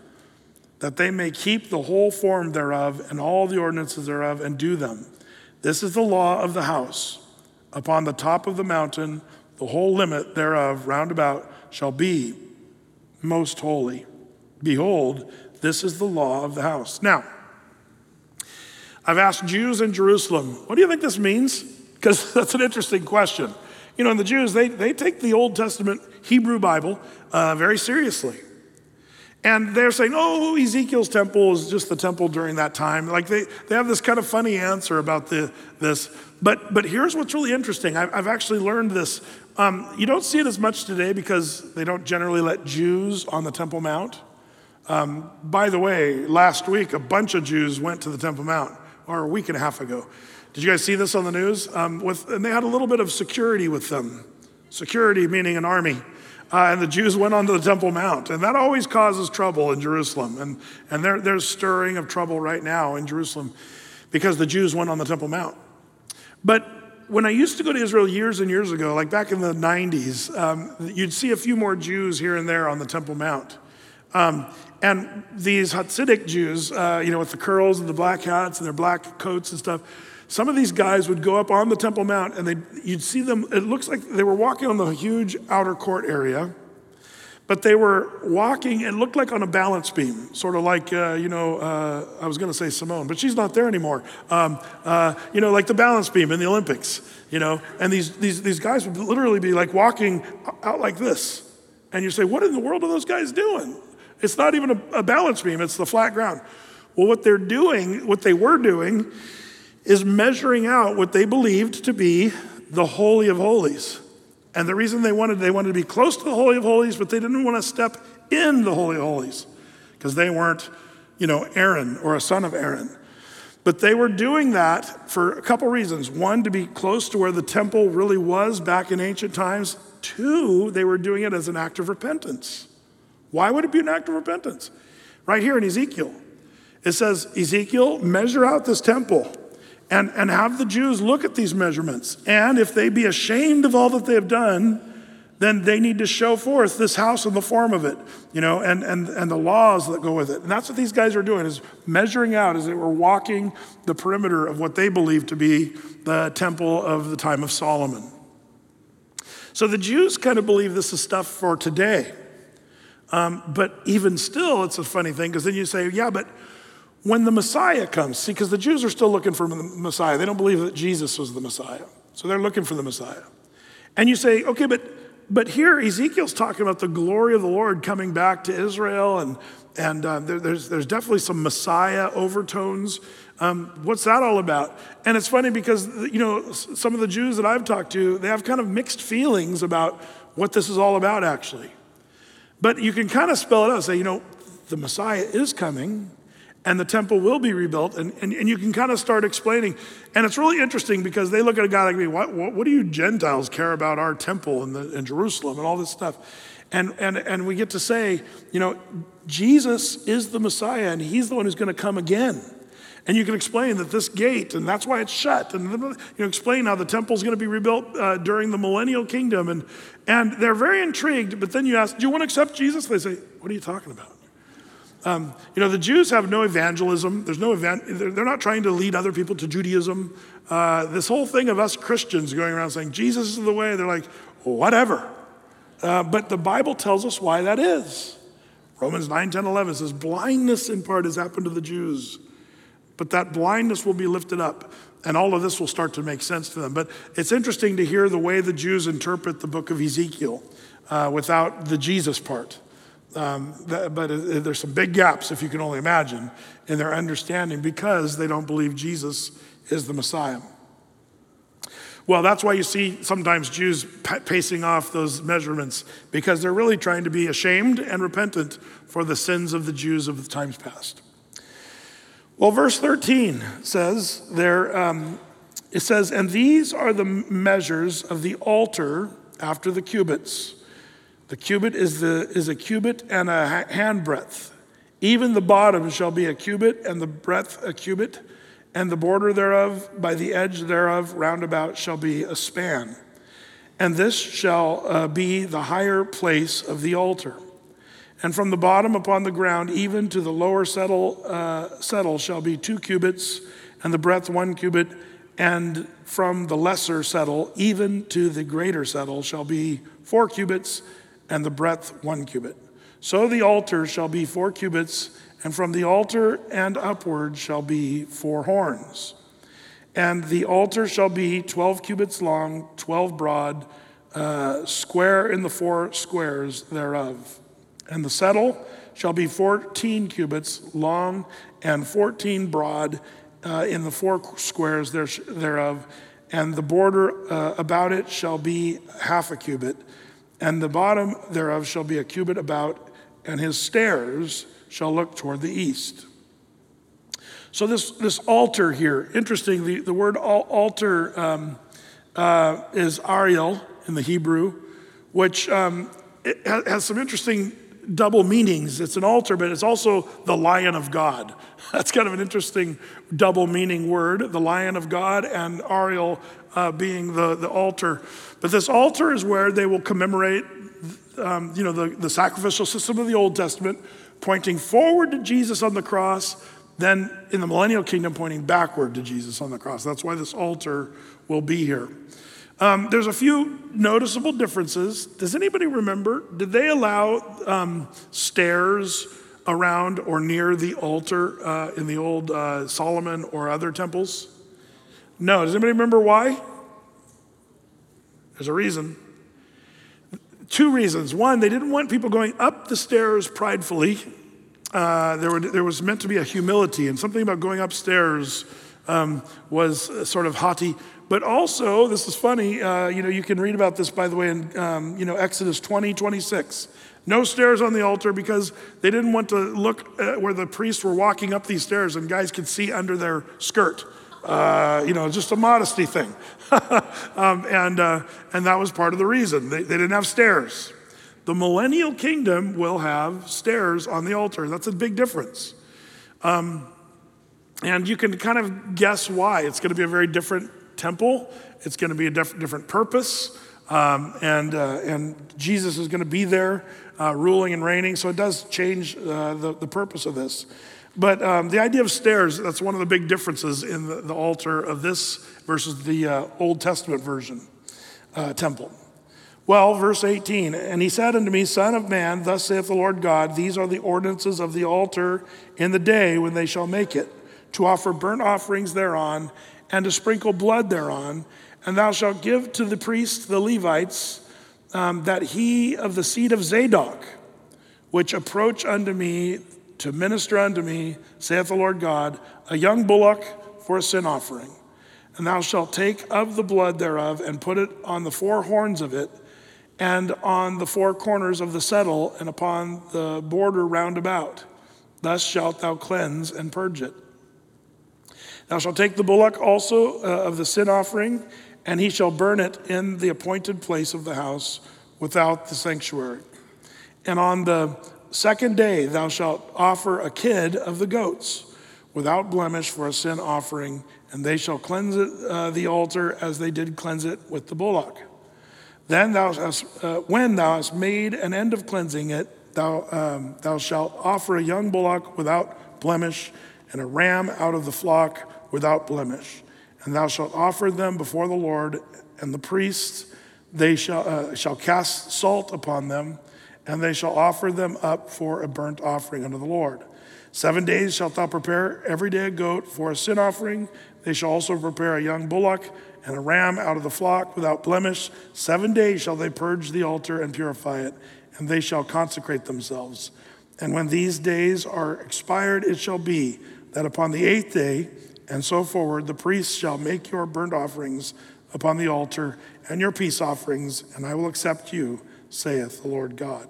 that they may keep the whole form thereof, and all the ordinances thereof, and do them. This is the law of the house. Upon the top of the mountain, the whole limit thereof round about shall be most holy. Behold, this is the law of the house. Now, I've asked Jews in Jerusalem, what do you think this means? Because that's an interesting question. You know, and the Jews, they, they take the Old Testament Hebrew Bible uh, very seriously. And they're saying, oh, Ezekiel's temple is just the temple during that time. Like they, they have this kind of funny answer about the, this. But, but here's what's really interesting. I've, I've actually learned this. Um, you don't see it as much today because they don't generally let Jews on the Temple Mount. Um, by the way, last week, a bunch of Jews went to the Temple Mount, or a week and a half ago. Did you guys see this on the news? Um, with, and they had a little bit of security with them. Security meaning an army. Uh, and the Jews went onto the Temple Mount. And that always causes trouble in Jerusalem. And, and there, there's stirring of trouble right now in Jerusalem because the Jews went on the Temple Mount. But when I used to go to Israel years and years ago, like back in the 90s, um, you'd see a few more Jews here and there on the Temple Mount. Um, and these Hasidic Jews, uh, you know, with the curls and the black hats and their black coats and stuff, some of these guys would go up on the Temple Mount and they, you'd see them, it looks like they were walking on the huge outer court area, but they were walking, it looked like on a balance beam, sort of like, uh, you know, uh, I was going to say Simone, but she's not there anymore. Um, uh, you know, like the balance beam in the Olympics, you know, and these, these, these guys would literally be like walking out like this And you say, what in the world are those guys doing? It's not even a, a balance beam, it's the flat ground. Well, what they're doing, what they were doing, is measuring out what they believed to be the Holy of Holies. And the reason they wanted, they wanted to be close to the Holy of Holies, but they didn't want to step in the Holy of Holies because they weren't, you know, Aaron or a son of Aaron. But they were doing that for a couple reasons. One, to be close to where the temple really was back in ancient times. Two, they were doing it as an act of repentance. Why would it be an act of repentance? Right here in Ezekiel, it says, Ezekiel, measure out this temple and, and have the Jews look at these measurements. And if they be ashamed of all that they have done, then they need to show forth this house in the form of it, you know, and, and, and the laws that go with it. And that's what these guys are doing, is measuring out as they were walking the perimeter of what they believe to be the temple of the time of Solomon. So the Jews kind of believe this is stuff for today. Um, but even still, it's a funny thing because then you say, yeah, but when the Messiah comes, see, because the Jews are still looking for the Messiah. They don't believe that Jesus was the Messiah. So they're looking for the Messiah. And you say, okay, but but here Ezekiel's talking about the glory of the Lord coming back to Israel, and and uh, there, there's there's definitely some Messiah overtones. Um, what's that all about? And it's funny because you know some of the Jews that I've talked to, they have kind of mixed feelings about what this is all about, actually. But you can kind of spell it out. And say, you know, the Messiah is coming and the temple will be rebuilt. And, and, and you can kind of start explaining. And it's really interesting because they look at a guy like me, what, what, what do you Gentiles care about our temple in, the, in Jerusalem and all this stuff? And, and, and we get to say, you know, Jesus is the Messiah and he's the one who's going to come again. And you can explain that this gate, and that's why it's shut, and you know, explain how the temple is going to be rebuilt uh, during the millennial kingdom. And, and they're very intrigued, but then you ask, Do you want to accept Jesus? They say, What are you talking about? Um, you know, the Jews have no evangelism. There's no event. They're not trying to lead other people to Judaism. Uh, this whole thing of us Christians going around saying Jesus is the way, they're like, whatever. Uh, but the Bible tells us why that is. Romans 9, 10, 11 says, blindness in part has happened to the Jews, but that blindness will be lifted up. And all of this will start to make sense to them. But it's interesting to hear the way the Jews interpret the book of Ezekiel uh, without the Jesus part. Um, that, but it, there's some big gaps, if you can only imagine, in their understanding because they don't believe Jesus is the Messiah. Well, that's why you see sometimes Jews pacing off those measurements because they're really trying to be ashamed and repentant for the sins of the Jews of the times past. Well, verse 13 says there, um, it says, and these are the measures of the altar after the cubits. The cubit is, the, is a cubit and a handbreadth. Even the bottom shall be a cubit, and the breadth a cubit, and the border thereof by the edge thereof round about shall be a span. And this shall uh, be the higher place of the altar. And from the bottom upon the ground, even to the lower settle, uh, settle shall be two cubits, and the breadth one cubit. And from the lesser settle, even to the greater settle, shall be four cubits, and the breadth one cubit. So the altar shall be four cubits, and from the altar and upward shall be four horns. And the altar shall be 12 cubits long, 12 broad, uh, square in the four squares thereof. And the settle shall be 14 cubits long and 14 broad uh, in the four squares thereof. And the border uh, about it shall be half a cubit and the bottom thereof shall be a cubit about, and his stairs shall look toward the east. So, this, this altar here, interesting, the, the word altar um, uh, is Ariel in the Hebrew, which um, has some interesting double meanings. It's an altar, but it's also the lion of God. That's kind of an interesting double meaning word, the lion of God and Ariel uh, being the, the altar. But this altar is where they will commemorate, um, you know, the, the sacrificial system of the Old Testament, pointing forward to Jesus on the cross, then in the millennial kingdom, pointing backward to Jesus on the cross. That's why this altar will be here. Um, there's a few noticeable differences. Does anybody remember? Did they allow um, stairs around or near the altar uh, in the old uh, Solomon or other temples? No. Does anybody remember why? There's a reason. two reasons. One, they didn't want people going up the stairs pridefully. Uh, there, were, there, was meant to be a humility, and something about going upstairs um, was sort of haughty. But also, this is funny, uh, you know, you can read about this, by the way, in, um, you know, Exodus 20, 26. No stairs on the altar because they didn't want to look where the priests were walking up these stairs and guys could see under their skirt. Uh, you know, just a modesty thing. um, and, uh, and that was part of the reason. They, they didn't have stairs. The millennial kingdom will have stairs on the altar. That's a big difference. Um, and you can kind of guess why. It's going to be a very different temple, it's going to be a diff- different purpose. Um, and, uh, and Jesus is going to be there uh, ruling and reigning. So it does change uh, the, the purpose of this. But um, the idea of stairs, that's one of the big differences in the, the altar of this versus the uh, Old Testament version uh, temple. Well, verse 18, and he said unto me, Son of man, thus saith the Lord God, these are the ordinances of the altar in the day when they shall make it, to offer burnt offerings thereon, and to sprinkle blood thereon. And thou shalt give to the priests, the Levites, um, that he of the seed of Zadok, which approach unto me to minister unto me, saith the Lord God, a young bullock for a sin offering. And thou shalt take of the blood thereof and put it on the four horns of it, and on the four corners of the settle, and upon the border round about. Thus shalt thou cleanse and purge it. Thou shalt take the bullock also uh, of the sin offering, and he shall burn it in the appointed place of the house without the sanctuary. And on the Second day, thou shalt offer a kid of the goats without blemish for a sin offering, and they shall cleanse it, uh, the altar as they did cleanse it with the bullock. Then thou hast, uh, when thou hast made an end of cleansing it, thou, um, thou shalt offer a young bullock without blemish, and a ram out of the flock without blemish. And thou shalt offer them before the Lord, and the priests they shall, uh, shall cast salt upon them and they shall offer them up for a burnt offering unto the Lord. Seven days shalt thou prepare every day a goat for a sin offering. They shall also prepare a young bullock and a ram out of the flock without blemish. Seven days shall they purge the altar and purify it, and they shall consecrate themselves. And when these days are expired, it shall be that upon the eighth day and so forward, the priests shall make your burnt offerings upon the altar and your peace offerings, and I will accept you saith the Lord God.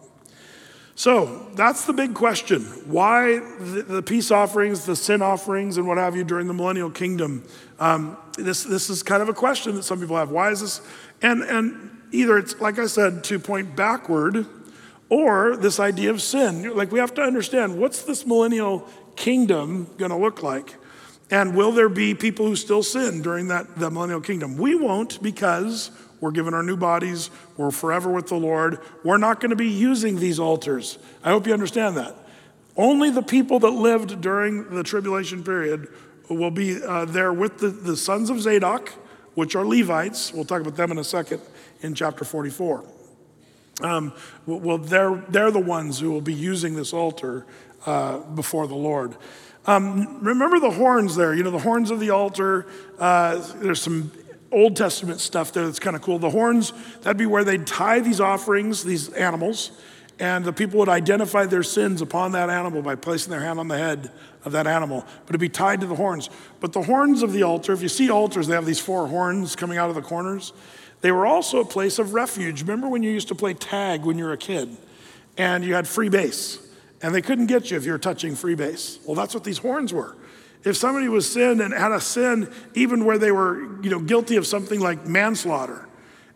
So that's the big question. Why the, the, peace offerings, the sin offerings, and what have you during the millennial kingdom? Um, this, this is kind of a question that some people have. Why is this? And, and either it's, like I said, to point backward, or this idea of sin. Like we have to understand what's this millennial kingdom going to look like? And will there be people who still sin during that the millennial kingdom? We won't because we're given our new bodies. We're forever with the Lord. We're not going to be using these altars. I hope you understand that. Only the people that lived during the tribulation period will be uh, there with the, the sons of Zadok, which are Levites. We'll talk about them in a second in chapter 44. Um, well, they're, they're the ones who will be using this altar uh, before the Lord. Um, remember the horns there, you know, the horns of the altar. Uh, there's some Old Testament stuff there that's kind of cool. The horns, that'd be where they'd tie these offerings, these animals, and the people would identify their sins upon that animal by placing their hand on the head of that animal. But it'd be tied to the horns. But the horns of the altar, if you see altars, they have these four horns coming out of the corners. They were also a place of refuge. Remember when you used to play tag when you were a kid and you had free base? And they couldn't get you if you were touching free base. Well, that's what these horns were. If somebody was sinned and had a sin, even where they were, you know, guilty of something like manslaughter,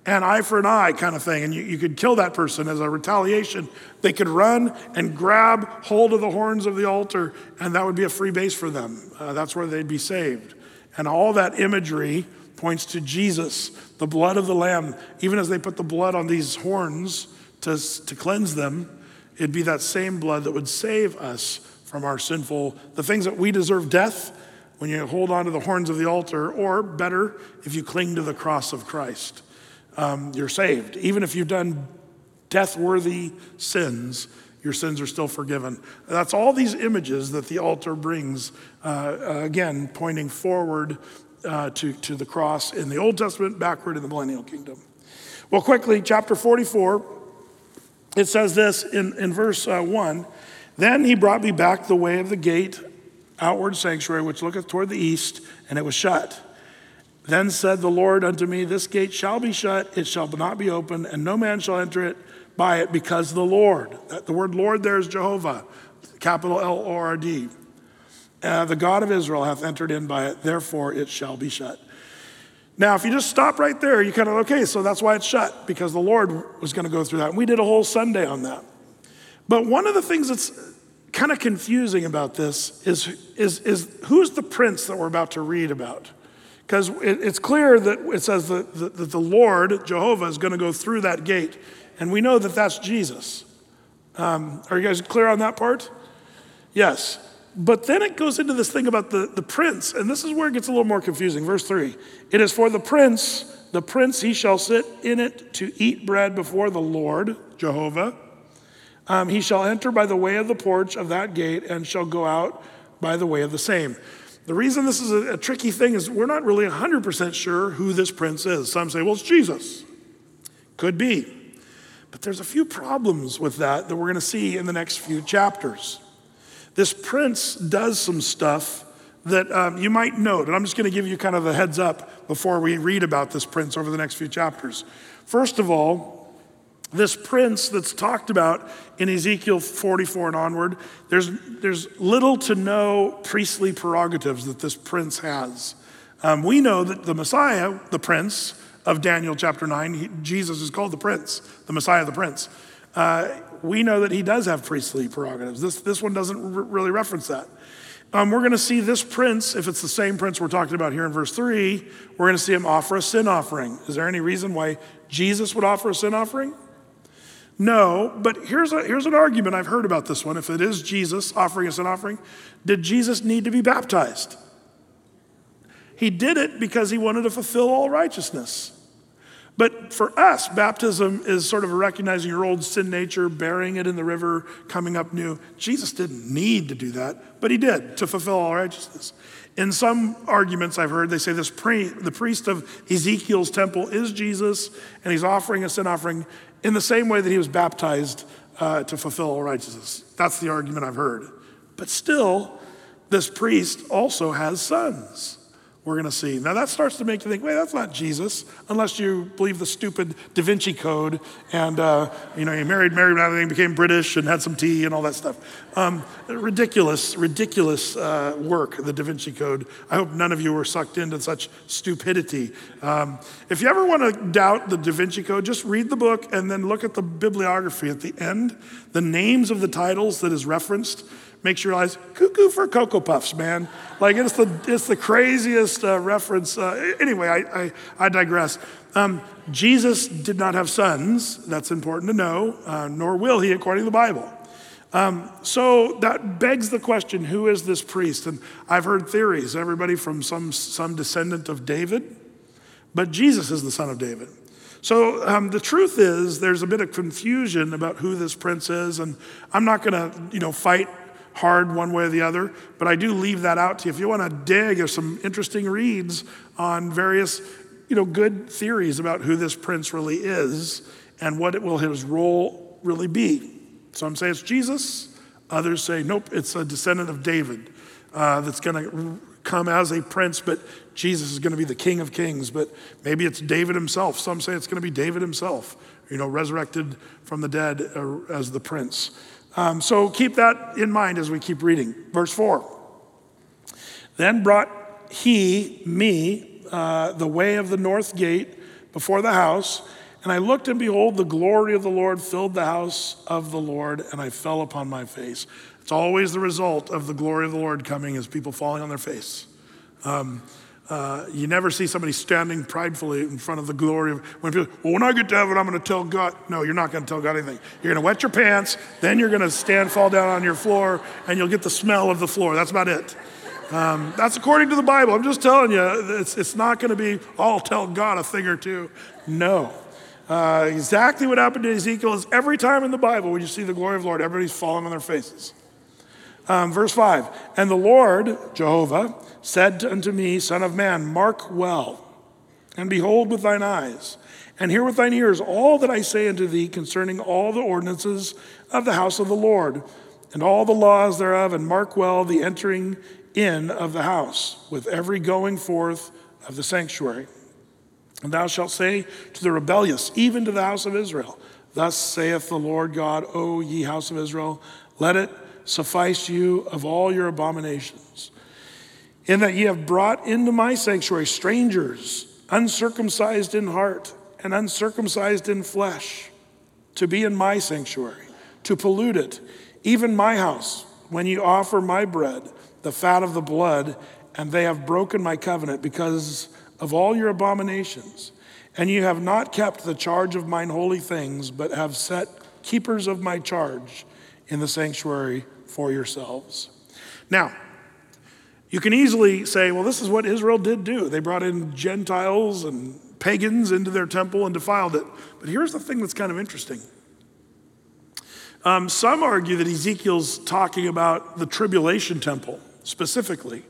an eye for an eye kind of thing, and you, you could kill that person as a retaliation, they could run and grab hold of the horns of the altar, and that would be a free base for them. Uh, that's where they'd be saved. And all that imagery points to Jesus, the blood of the Lamb. Even as they put the blood on these horns to, to cleanse them, it'd be that same blood that would save us from our sinful, the things that we deserve death, when you hold on to the horns of the altar, or better, if you cling to the cross of Christ, um, you're saved. Even if you've done death worthy sins, your sins are still forgiven. That's all these images that the altar brings, uh, uh, again, pointing forward uh, to, to the cross in the Old Testament, backward in the millennial kingdom. Well, quickly, chapter 44 it says this in, in verse uh, 1 Then he brought me back the way of the gate, outward sanctuary, which looketh toward the east, and it was shut. Then said the Lord unto me, This gate shall be shut, it shall not be opened, and no man shall enter it by it, because the Lord, the word Lord there is Jehovah, capital L O R D. Uh, the God of Israel hath entered in by it, therefore it shall be shut. Now, if you just stop right there, you kind of, okay, so that's why it's shut, because the Lord was going to go through that. And we did a whole Sunday on that. But one of the things that's kind of confusing about this is, is, is who's the prince that we're about to read about? Because it, it's clear that it says that, that, that the Lord, Jehovah, is going to go through that gate. And we know that that's Jesus. Um, are you guys clear on that part? Yes. But then it goes into this thing about the, the prince, and this is where it gets a little more confusing. Verse 3 It is for the prince, the prince he shall sit in it to eat bread before the Lord, Jehovah. Um, he shall enter by the way of the porch of that gate and shall go out by the way of the same. The reason this is a, a tricky thing is we're not really 100% sure who this prince is. Some say, well, it's Jesus. Could be. But there's a few problems with that that we're going to see in the next few chapters. This prince does some stuff that um, you might note, and I'm just going to give you kind of a heads up before we read about this prince over the next few chapters. First of all, this prince that's talked about in Ezekiel 44 and onward, there's, there's little to no priestly prerogatives that this prince has. Um, we know that the Messiah, the prince of Daniel chapter 9, he, Jesus is called the prince, the Messiah, the prince. Uh, we know that he does have priestly prerogatives. This, this one doesn't r- really reference that. Um, we're going to see this prince, if it's the same prince we're talking about here in verse 3, we're going to see him offer a sin offering. Is there any reason why Jesus would offer a sin offering? No, but here's, a, here's an argument I've heard about this one. If it is Jesus offering us an offering, did Jesus need to be baptized? He did it because he wanted to fulfill all righteousness. But for us, baptism is sort of recognizing your old sin nature, burying it in the river, coming up new. Jesus didn't need to do that, but he did to fulfill all righteousness. In some arguments I've heard, they say this pre- the priest of Ezekiel's temple is Jesus, and he's offering a sin offering in the same way that he was baptized uh, to fulfill all righteousness. That's the argument I've heard. But still, this priest also has sons we're going to see. Now that starts to make you think, wait, that's not Jesus, unless you believe the stupid Da Vinci Code and, uh, you know, you married Mary everything, became British and had some tea and all that stuff. Um, ridiculous, ridiculous uh, work, the Da Vinci Code. I hope none of you were sucked into such stupidity. Um, if you ever want to doubt the Da Vinci Code, just read the book and then look at the bibliography at the end, the names of the titles that is referenced makes you realize cuckoo for Cocoa Puffs, man. Like it's the, it's the craziest uh, reference. Uh, anyway, I, I, I digress. Um, Jesus did not have sons. That's important to know, uh, nor will he, according to the Bible. Um, so that begs the question who is this priest? And I've heard theories, everybody from some, some descendant of David, but Jesus is the son of David. So um, the truth is, there's a bit of confusion about who this prince is, and I'm not going to, you know, fight hard one way or the other, but I do leave that out to you. If you want to dig, there's some interesting reads on various, you know, good theories about who this prince really is and what it will his role really be. Some say it's Jesus, others say, nope, it's a descendant of David uh, that's going to come as a prince, but Jesus is going to be the King of Kings. But maybe it's David himself. Some say it's going to be David himself, you know, resurrected from the dead uh, as the prince. Um, so keep that in mind as we keep reading. Verse 4. Then brought he me uh, the way of the north gate before the house, and I looked, and behold, the glory of the Lord filled the house of the Lord, and I fell upon my face. It's always the result of the glory of the Lord coming as people falling on their face. Um, uh, you never see somebody standing pridefully in front of the glory of when people, well, when I get to heaven, I'm going to tell God. No, you're not going to tell God anything. You're going to wet your pants, then you're going to stand, fall down on your floor, and you'll get the smell of the floor. That's about it. Um, that's according to the Bible. I'm just telling you, it's, it's not going to be, I'll tell God a thing or two. No. Uh, exactly what happened to Ezekiel is every time in the Bible when you see the glory of the Lord, everybody's falling on their faces. Um, verse 5 And the Lord, Jehovah, said unto me, Son of man, mark well, and behold with thine eyes, and hear with thine ears all that I say unto thee concerning all the ordinances of the house of the Lord, and all the laws thereof, and mark well the entering in of the house, with every going forth of the sanctuary. And thou shalt say to the rebellious, even to the house of Israel, Thus saith the Lord God, O ye house of Israel, let it suffice you of all your abominations, in that ye have brought into my sanctuary strangers, uncircumcised in heart and uncircumcised in flesh, to be in my sanctuary, to pollute it, even my house, when ye offer my bread, the fat of the blood, and they have broken my covenant because of all your abominations. And you have not kept the charge of mine holy things, but have set keepers of my charge in the sanctuary for yourselves. Now, you can easily say, well, this is what Israel did do. They brought in Gentiles and pagans into their temple and defiled it. But here's the thing that's kind of interesting. Um, some argue that Ezekiel's talking about the tribulation temple specifically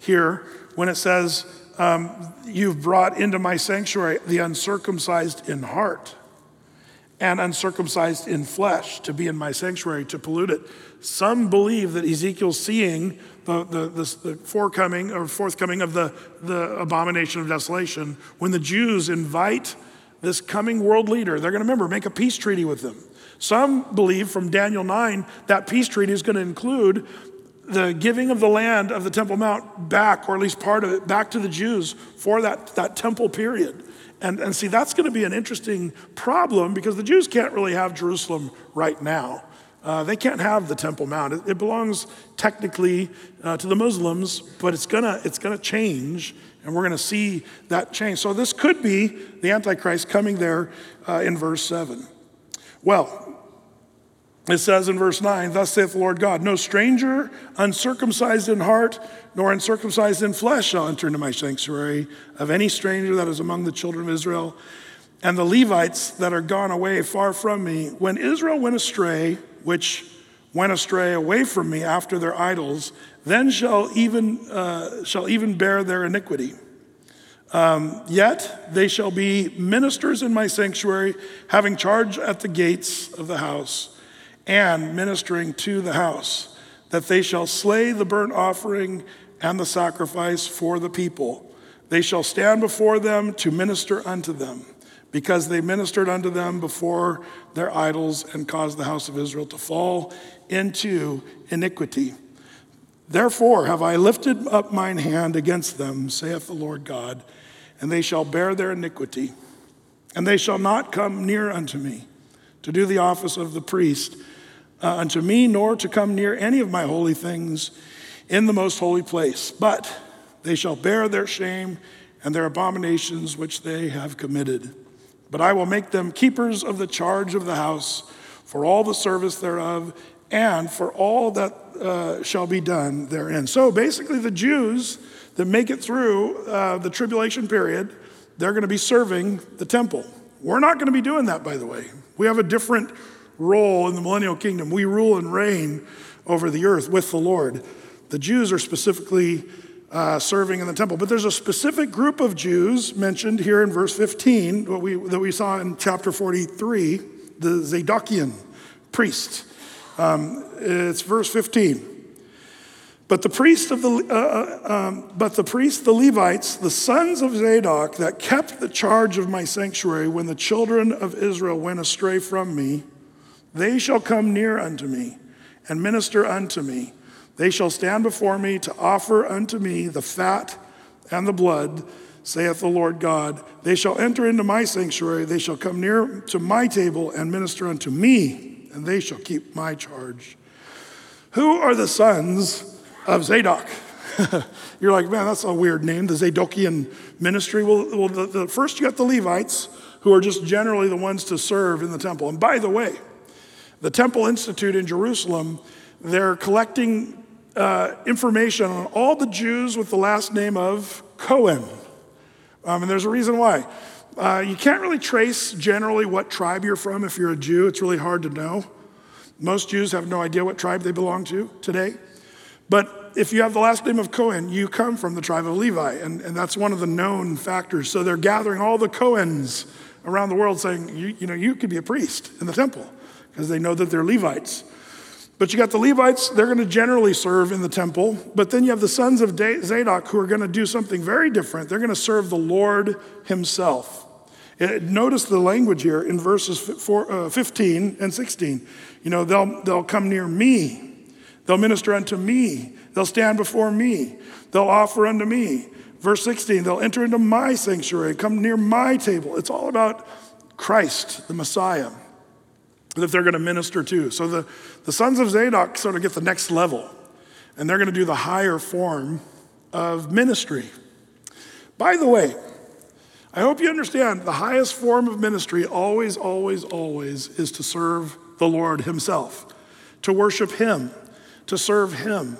here when it says, um, You've brought into my sanctuary the uncircumcised in heart and uncircumcised in flesh to be in my sanctuary to pollute it. Some believe that Ezekiel's seeing the, the, the, the forthcoming or forthcoming of the, the abomination of desolation when the Jews invite this coming world leader. They're going to remember, make a peace treaty with them. Some believe from Daniel 9 that peace treaty is going to include the giving of the land of the Temple Mount back, or at least part of it, back to the Jews for that, that temple period. And, and see, that's going to be an interesting problem because the Jews can't really have Jerusalem right now. Uh, they can't have the Temple Mount. It, it belongs technically uh, to the Muslims, but it's gonna, it's gonna change, and we're gonna see that change. So this could be the Antichrist coming there uh, in verse 7. Well, it says in verse 9, Thus saith the Lord God, No stranger, uncircumcised in heart, nor uncircumcised in flesh shall enter into my sanctuary, of any stranger that is among the children of Israel, and the Levites that are gone away far from me. When Israel went astray, which went astray away from me after their idols, then shall even, uh, shall even bear their iniquity. Um, yet they shall be ministers in my sanctuary, having charge at the gates of the house, and ministering to the house, that they shall slay the burnt offering and the sacrifice for the people. They shall stand before them to minister unto them because they ministered unto them before their idols and caused the house of Israel to fall into iniquity. Therefore have I lifted up mine hand against them, saith the Lord God, and they shall bear their iniquity, and they shall not come near unto me to do the office of the priest uh, unto me, nor to come near any of my holy things in the most holy place. But they shall bear their shame and their abominations which they have committed. But I will make them keepers of the charge of the house for all the service thereof and for all that uh, shall be done therein. So basically, the Jews that make it through uh, the tribulation period, they're going to be serving the temple. We're not going to be doing that, by the way. We have a different role in the millennial kingdom. We rule and reign over the earth with the Lord. The Jews are specifically uh, serving in the temple. But there's a specific group of Jews mentioned here in verse 15 what we, that we saw in chapter 43, the Zadokian priests. Um, it's verse 15. But the priest of the, uh, uh, um, but the priests, the Levites, the sons of Zadok, that kept the charge of my sanctuary when the children of Israel went astray from me, they shall come near unto me and minister unto me. They shall stand before me to offer unto me the fat and the blood, saith the Lord God. They shall enter into my sanctuary, they shall come near to my table and minister unto me, and they shall keep my charge. Who are the sons of Zadok? You're like, man, that's a weird name, the Zadokian ministry. Well, well the, the, first you got the Levites, who are just generally the ones to serve in the temple. And by the way, the Temple Institute in Jerusalem, they're collecting uh, information on all the Jews with the last name of Cohen. Um, and there's a reason why. Uh, you can't really trace generally what tribe you're from if you're a Jew. It's really hard to know. Most Jews have no idea what tribe they belong to today. But if you have the last name of Cohen, you come from the tribe of Levi, and, and that's one of the known factors. So they're gathering all the Cohens around the world saying, you, you know, you could be a priest in the temple because they know that they're Levites. But you got the Levites, they're going to generally serve in the temple. But then you have the sons of Zadok who are going to do something very different. They're going to serve the Lord Himself. Notice the language here in verses uh, 15 and 16. You know, they'll, they'll come near me, they'll minister unto me, they'll stand before me, they'll offer unto me. Verse 16, they'll enter into my sanctuary, come near my table. It's all about Christ, the Messiah that they're going to minister to. So the, the sons of Zadok sort of get the next level, and they're going to do the higher form of ministry. By the way, I hope you understand the highest form of ministry always, always, always is to serve the Lord Himself, to worship Him, to serve Him,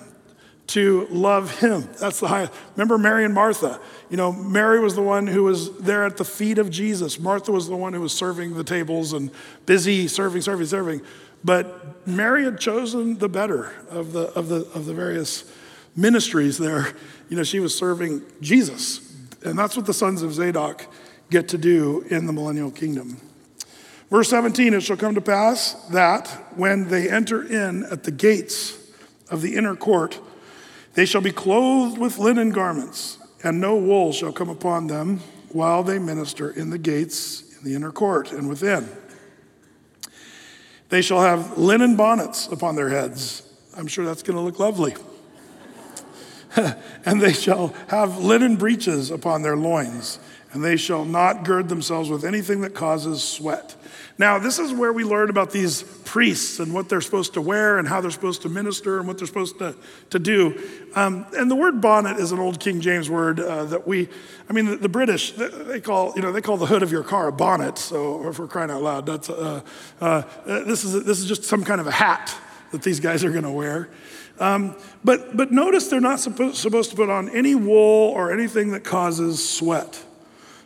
to love him. That's the highest. Remember Mary and Martha? You know, Mary was the one who was there at the feet of Jesus. Martha was the one who was serving the tables and busy serving, serving, serving. But Mary had chosen the better of the, of the, of the various ministries there. You know, she was serving Jesus. And that's what the sons of Zadok get to do in the millennial kingdom. Verse 17 It shall come to pass that when they enter in at the gates of the inner court, they shall be clothed with linen garments, and no wool shall come upon them while they minister in the gates in the inner court and within. They shall have linen bonnets upon their heads. I'm sure that's going to look lovely. and they shall have linen breeches upon their loins, and they shall not gird themselves with anything that causes sweat. Now, this is where we learn about these priests and what they're supposed to wear and how they're supposed to minister and what they're supposed to, to do. Um, and the word bonnet is an old King James word uh, that we, I mean, the, the, British, they call, you know, they call the hood of your car a bonnet. So, if we're crying out loud, that's, uh, uh, this, is, this is just some kind of a hat that these guys are going to wear. Um, but, but notice they're not supposed, supposed to put on any wool or anything that causes sweat.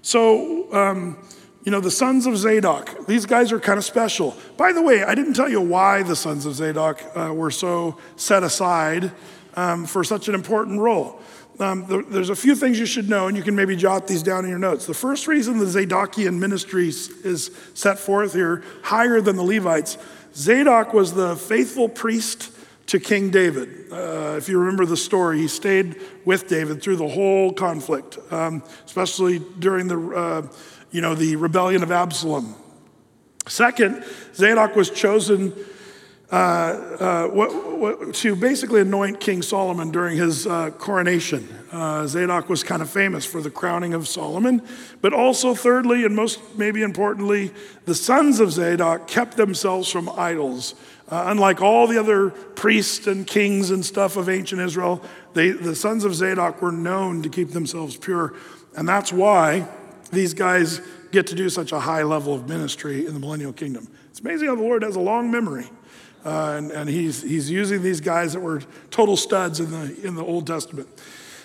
So, um, you know, the sons of Zadok, these guys are kind of special. By the way, I didn't tell you why the sons of Zadok uh, were so set aside um, for such an important role. Um, the, there's a few things you should know, and you can maybe jot these down in your notes. The first reason the Zadokian ministry is set forth here higher than the Levites Zadok was the faithful priest to King David. Uh, if you remember the story, he stayed with David through the whole conflict, um, especially during the. Uh, you know, the rebellion of Absalom. Second, Zadok was chosen uh, uh, what, what, to basically anoint King Solomon during his uh, coronation. Uh, Zadok was kind of famous for the crowning of Solomon, but also, thirdly, and most maybe importantly, the sons of Zadok kept themselves from idols. Uh, unlike all the other priests and kings and stuff of ancient Israel, they, the sons of Zadok were known to keep themselves pure. And that's why these guys get to do such a high level of ministry in the millennial kingdom. It's amazing how the Lord has a long memory. Uh, and, and he's, he's using these guys that were total studs in the, in the Old Testament.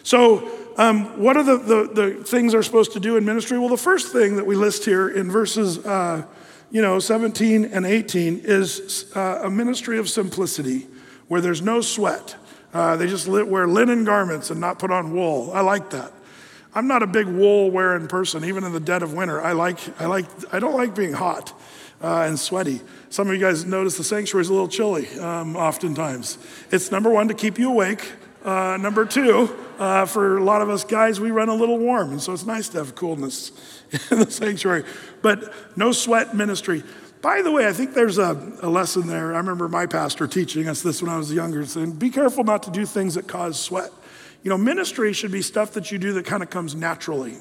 So, um, what are the, the, the, things they're supposed to do in ministry? Well, the first thing that we list here in verses uh, you know, 17 and 18 is uh, a ministry of simplicity where there's no sweat. Uh, they just wear linen garments and not put on wool. I like that. I'm not a big wool wearing person, even in the dead of winter. I like, I like, I don't like being hot uh, and sweaty. Some of you guys notice the sanctuary is a little chilly, um, oftentimes. It's number one to keep you awake. Uh, number two, uh, for a lot of us guys, we run a little warm, and so it's nice to have coolness in the sanctuary. But no sweat ministry. By the way, I think there's a, a, lesson there. I remember my pastor teaching us this when I was younger, saying, be careful not to do things that cause sweat. You know, ministry should be stuff that you do that kind of comes naturally.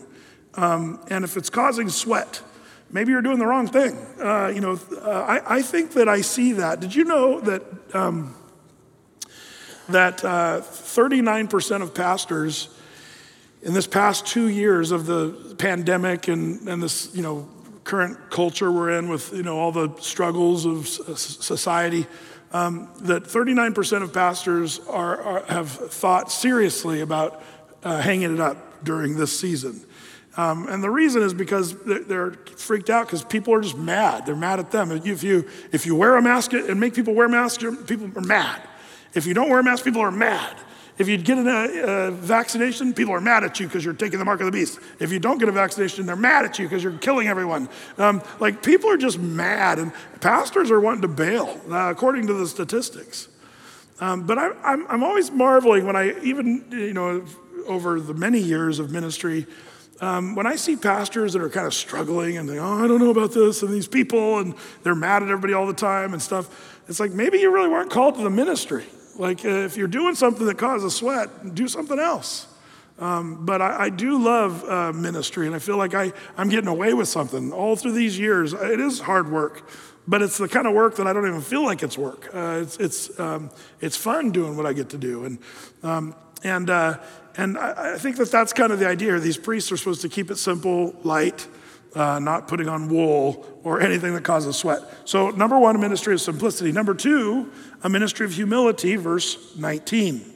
Um, and if it's causing sweat, maybe you're doing the wrong thing. Uh, you know, uh, I, I, think that I see that. Did you know that um, that uh, 39% of pastors in this past two years of the pandemic and, and this, you know, current culture we're in with, you know, all the struggles of society, um, that 39% of pastors are, are, have thought seriously about uh, hanging it up during this season. Um, and the reason is because they're freaked out because people are just mad. They're mad at them. If you, if you wear a mask and make people wear masks, people are mad. If you don't wear a mask, people are mad. If you get a, a vaccination, people are mad at you because you're taking the mark of the beast. If you don't get a vaccination, they're mad at you because you're killing everyone. Um, like people are just mad, and pastors are wanting to bail, uh, according to the statistics. Um, but I, I'm, I'm always marveling when I, even, you know, over the many years of ministry, um, when I see pastors that are kind of struggling and they, oh, I don't know about this, and these people, and they're mad at everybody all the time and stuff, it's like maybe you really weren't called to the ministry. Like uh, if you're doing something that causes sweat, do something else. Um, but I, I, do love uh, ministry, and I feel like I, I'm getting away with something all through these years. It is hard work, but it's the kind of work that I don't even feel like it's work. Uh, it's, it's, um, it's fun doing what I get to do. And, um, and, uh, and I, I, think that that's kind of the idea. These priests are supposed to keep it simple, light, uh, not putting on wool or anything that causes sweat. So, number one, ministry of simplicity. Number two, a ministry of humility, verse 19.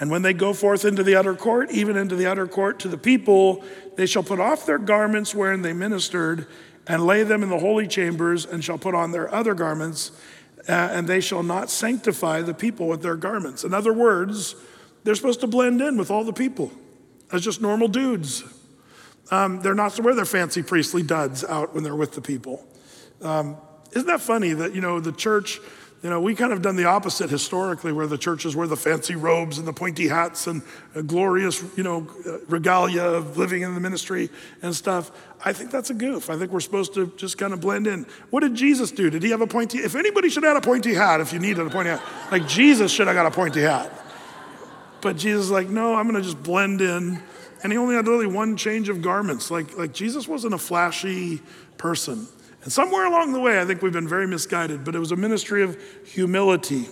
And when they go forth into the outer court, even into the outer court to the people, they shall put off their garments wherein they ministered and lay them in the holy chambers and shall put on their other garments, uh, and they shall not sanctify the people with their garments. In other words, they're supposed to blend in with all the people as just normal dudes. Um, they're not to wear their fancy priestly duds out when they're with the people. Um, isn't that funny that, you know, the church, you know, we kind of done the opposite historically, where the churches wear the fancy robes and the pointy hats and glorious, you know, regalia of living in the ministry and stuff. I think that's a goof. I think we're supposed to just kind of blend in. What did Jesus do? Did he have a pointy? If anybody should have had a pointy hat, if you needed a pointy hat, like Jesus should have got a pointy hat. But Jesus is like, no, I'm going to just blend in and he only had really one change of garments. Like, like Jesus wasn't a flashy person. And somewhere along the way, I think we've been very misguided, but it was a ministry of humility.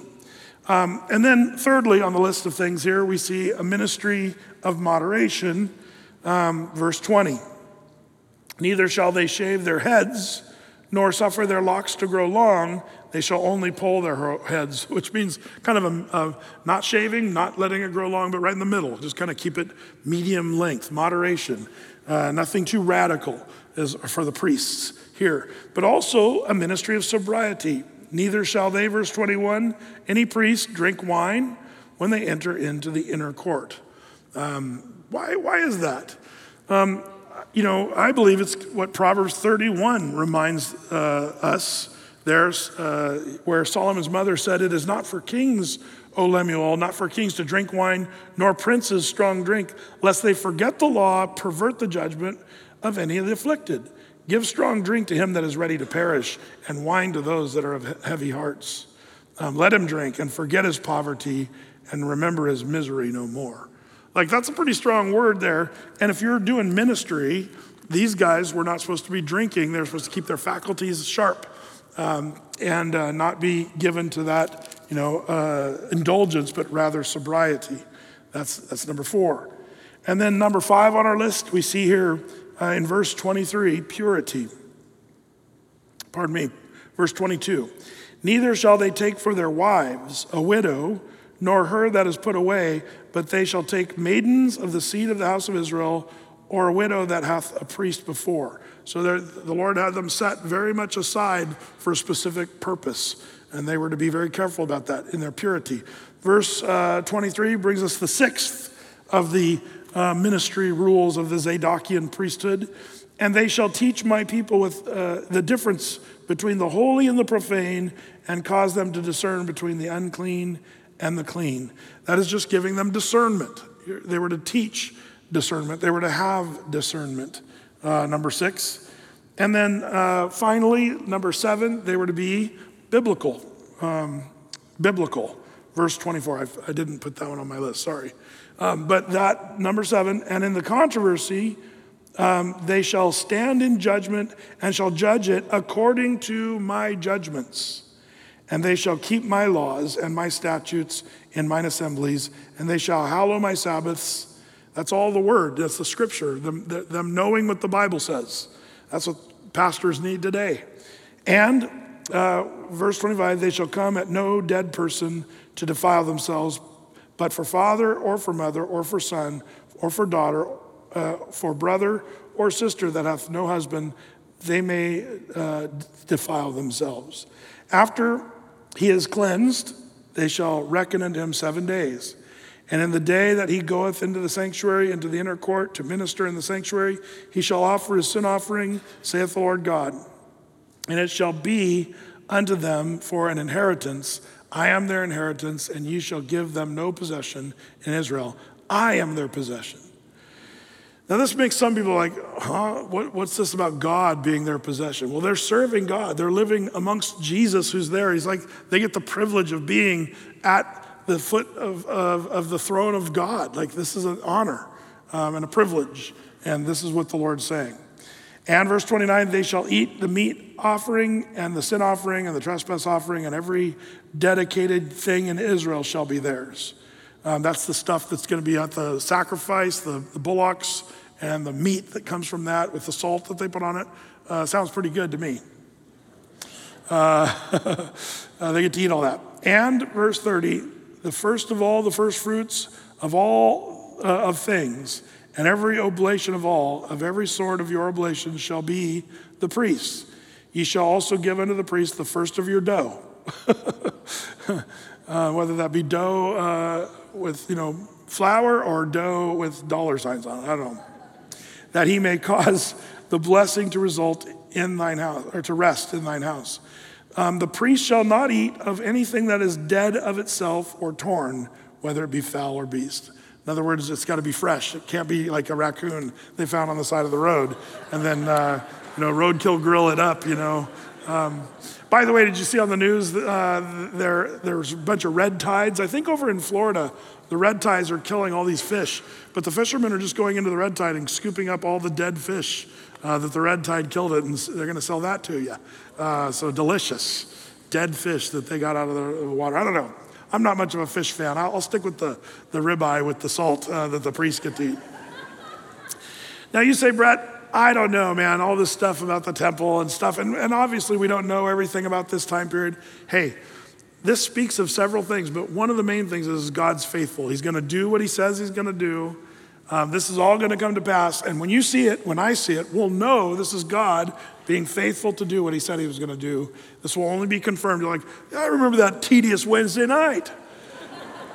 Um, and then, thirdly, on the list of things here, we see a ministry of moderation, um, verse 20. Neither shall they shave their heads, nor suffer their locks to grow long, they shall only pull their heads, which means kind of a, a, not shaving, not letting it grow long, but right in the middle. Just kind of keep it medium length, moderation. Uh, nothing too radical as for the priests here, but also a ministry of sobriety. Neither shall they, verse 21, any priest drink wine when they enter into the inner court. Um, why, why is that? Um, you know, I believe it's what Proverbs 31 reminds uh, us there's uh, where Solomon's mother said, It is not for kings, O Lemuel, not for kings to drink wine, nor princes strong drink, lest they forget the law, pervert the judgment of any of the afflicted. Give strong drink to him that is ready to perish, and wine to those that are of heavy hearts. Um, let him drink and forget his poverty and remember his misery no more. Like, that's a pretty strong word there. And if you're doing ministry, these guys were not supposed to be drinking, they're supposed to keep their faculties sharp um, and uh, not be given to that, you know, uh, indulgence, but rather sobriety. That's, that's number four. And then number five on our list, we see here uh, in verse 23, purity. Pardon me, verse 22. Neither shall they take for their wives a widow, nor her that is put away, but they shall take maidens of the seed of the house of Israel, or a widow that hath a priest before. So the Lord had them set very much aside for a specific purpose, and they were to be very careful about that in their purity. Verse uh, 23 brings us the sixth of the uh, ministry rules of the Zadokian priesthood. And they shall teach my people with uh, the difference between the holy and the profane, and cause them to discern between the unclean and the clean. That is just giving them discernment. They were to teach discernment, they were to have discernment uh, number six. And then uh, finally, number seven, they were to be biblical. Um, biblical. Verse 24. I've, I did not put that one on my list, sorry. Um, but that, number seven, and in the controversy, um, they shall stand in judgment and shall judge it according to my judgments. And they shall keep my laws and my statutes in mine assemblies, and they shall hallow my Sabbaths that's all the word. That's the scripture, them, them knowing what the Bible says. That's what pastors need today. And uh, verse 25 they shall come at no dead person to defile themselves, but for father or for mother or for son or for daughter, uh, for brother or sister that hath no husband, they may uh, defile themselves. After he is cleansed, they shall reckon unto him seven days. And in the day that he goeth into the sanctuary, into the inner court to minister in the sanctuary, he shall offer his sin offering, saith the Lord God. And it shall be unto them for an inheritance. I am their inheritance, and ye shall give them no possession in Israel. I am their possession. Now, this makes some people like, huh? What, what's this about God being their possession? Well, they're serving God. They're living amongst Jesus who's there. He's like, they get the privilege of being at the foot of, of, of the throne of God. Like, this is an honor um, and a privilege. And this is what the Lord's saying. And verse 29 they shall eat the meat offering and the sin offering and the trespass offering, and every dedicated thing in Israel shall be theirs. Um, that's the stuff that's going to be at the sacrifice, the, the, bullocks, and the meat that comes from that with the salt that they put on it. Uh, sounds pretty good to me. Uh, uh, they get to eat all that. And verse 30 the first of all, the first fruits of all uh, of things, and every oblation of all, of every sort of your oblations shall be the priest's. Ye shall also give unto the priest the first of your dough. uh, whether that be dough uh, with, you know, flour or dough with dollar signs on it, I don't know. That he may cause the blessing to result in thine house, or to rest in thine house. Um, the priest shall not eat of anything that is dead of itself or torn, whether it be fowl or beast. In other words, it's got to be fresh. It can't be like a raccoon they found on the side of the road and then, uh, you know, roadkill grill it up, you know. Um, by the way, did you see on the news uh, there, there's a bunch of red tides? I think over in Florida, the red tides are killing all these fish, but the fishermen are just going into the red tide and scooping up all the dead fish uh, that the red tide killed it, and they're going to sell that to you. Uh, so delicious. Dead fish that they got out of the water. I don't know. I'm not much of a fish fan. I'll, I'll stick with the, the ribeye with the salt uh, that the priests get to eat. Now, you say, Brett, I don't know, man, all this stuff about the temple and stuff. And, and obviously, we don't know everything about this time period. Hey, this speaks of several things, but one of the main things is God's faithful. He's going to do what he says he's going to do. Um, this is all going to come to pass. And when you see it, when I see it, we'll know this is God being faithful to do what he said he was going to do. This will only be confirmed. You're like, I remember that tedious Wednesday night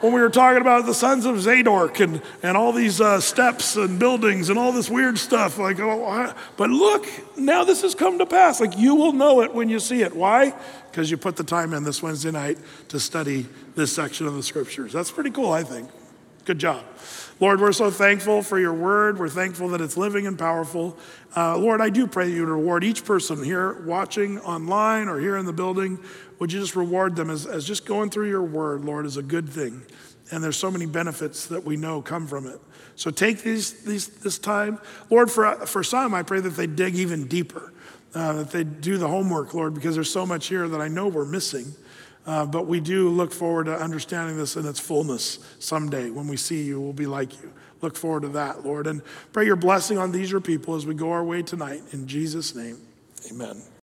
when we were talking about the sons of Zadok and, and all these uh, steps and buildings and all this weird stuff. Like, oh, but look, now this has come to pass. Like, you will know it when you see it. Why? Because you put the time in this Wednesday night to study this section of the scriptures. That's pretty cool, I think. Good job. Lord, we're so thankful for your word. We're thankful that it's living and powerful. Uh, Lord, I do pray that you to reward each person here watching online or here in the building. Would you just reward them as, as just going through your word, Lord, is a good thing. And there's so many benefits that we know come from it. So take these, these, this time. Lord, for, for some, I pray that they dig even deeper, uh, that they do the homework, Lord, because there's so much here that I know we're missing. Uh, but we do look forward to understanding this in its fullness someday. When we see you, we'll be like you. Look forward to that, Lord. And pray your blessing on these your people as we go our way tonight. In Jesus' name, amen.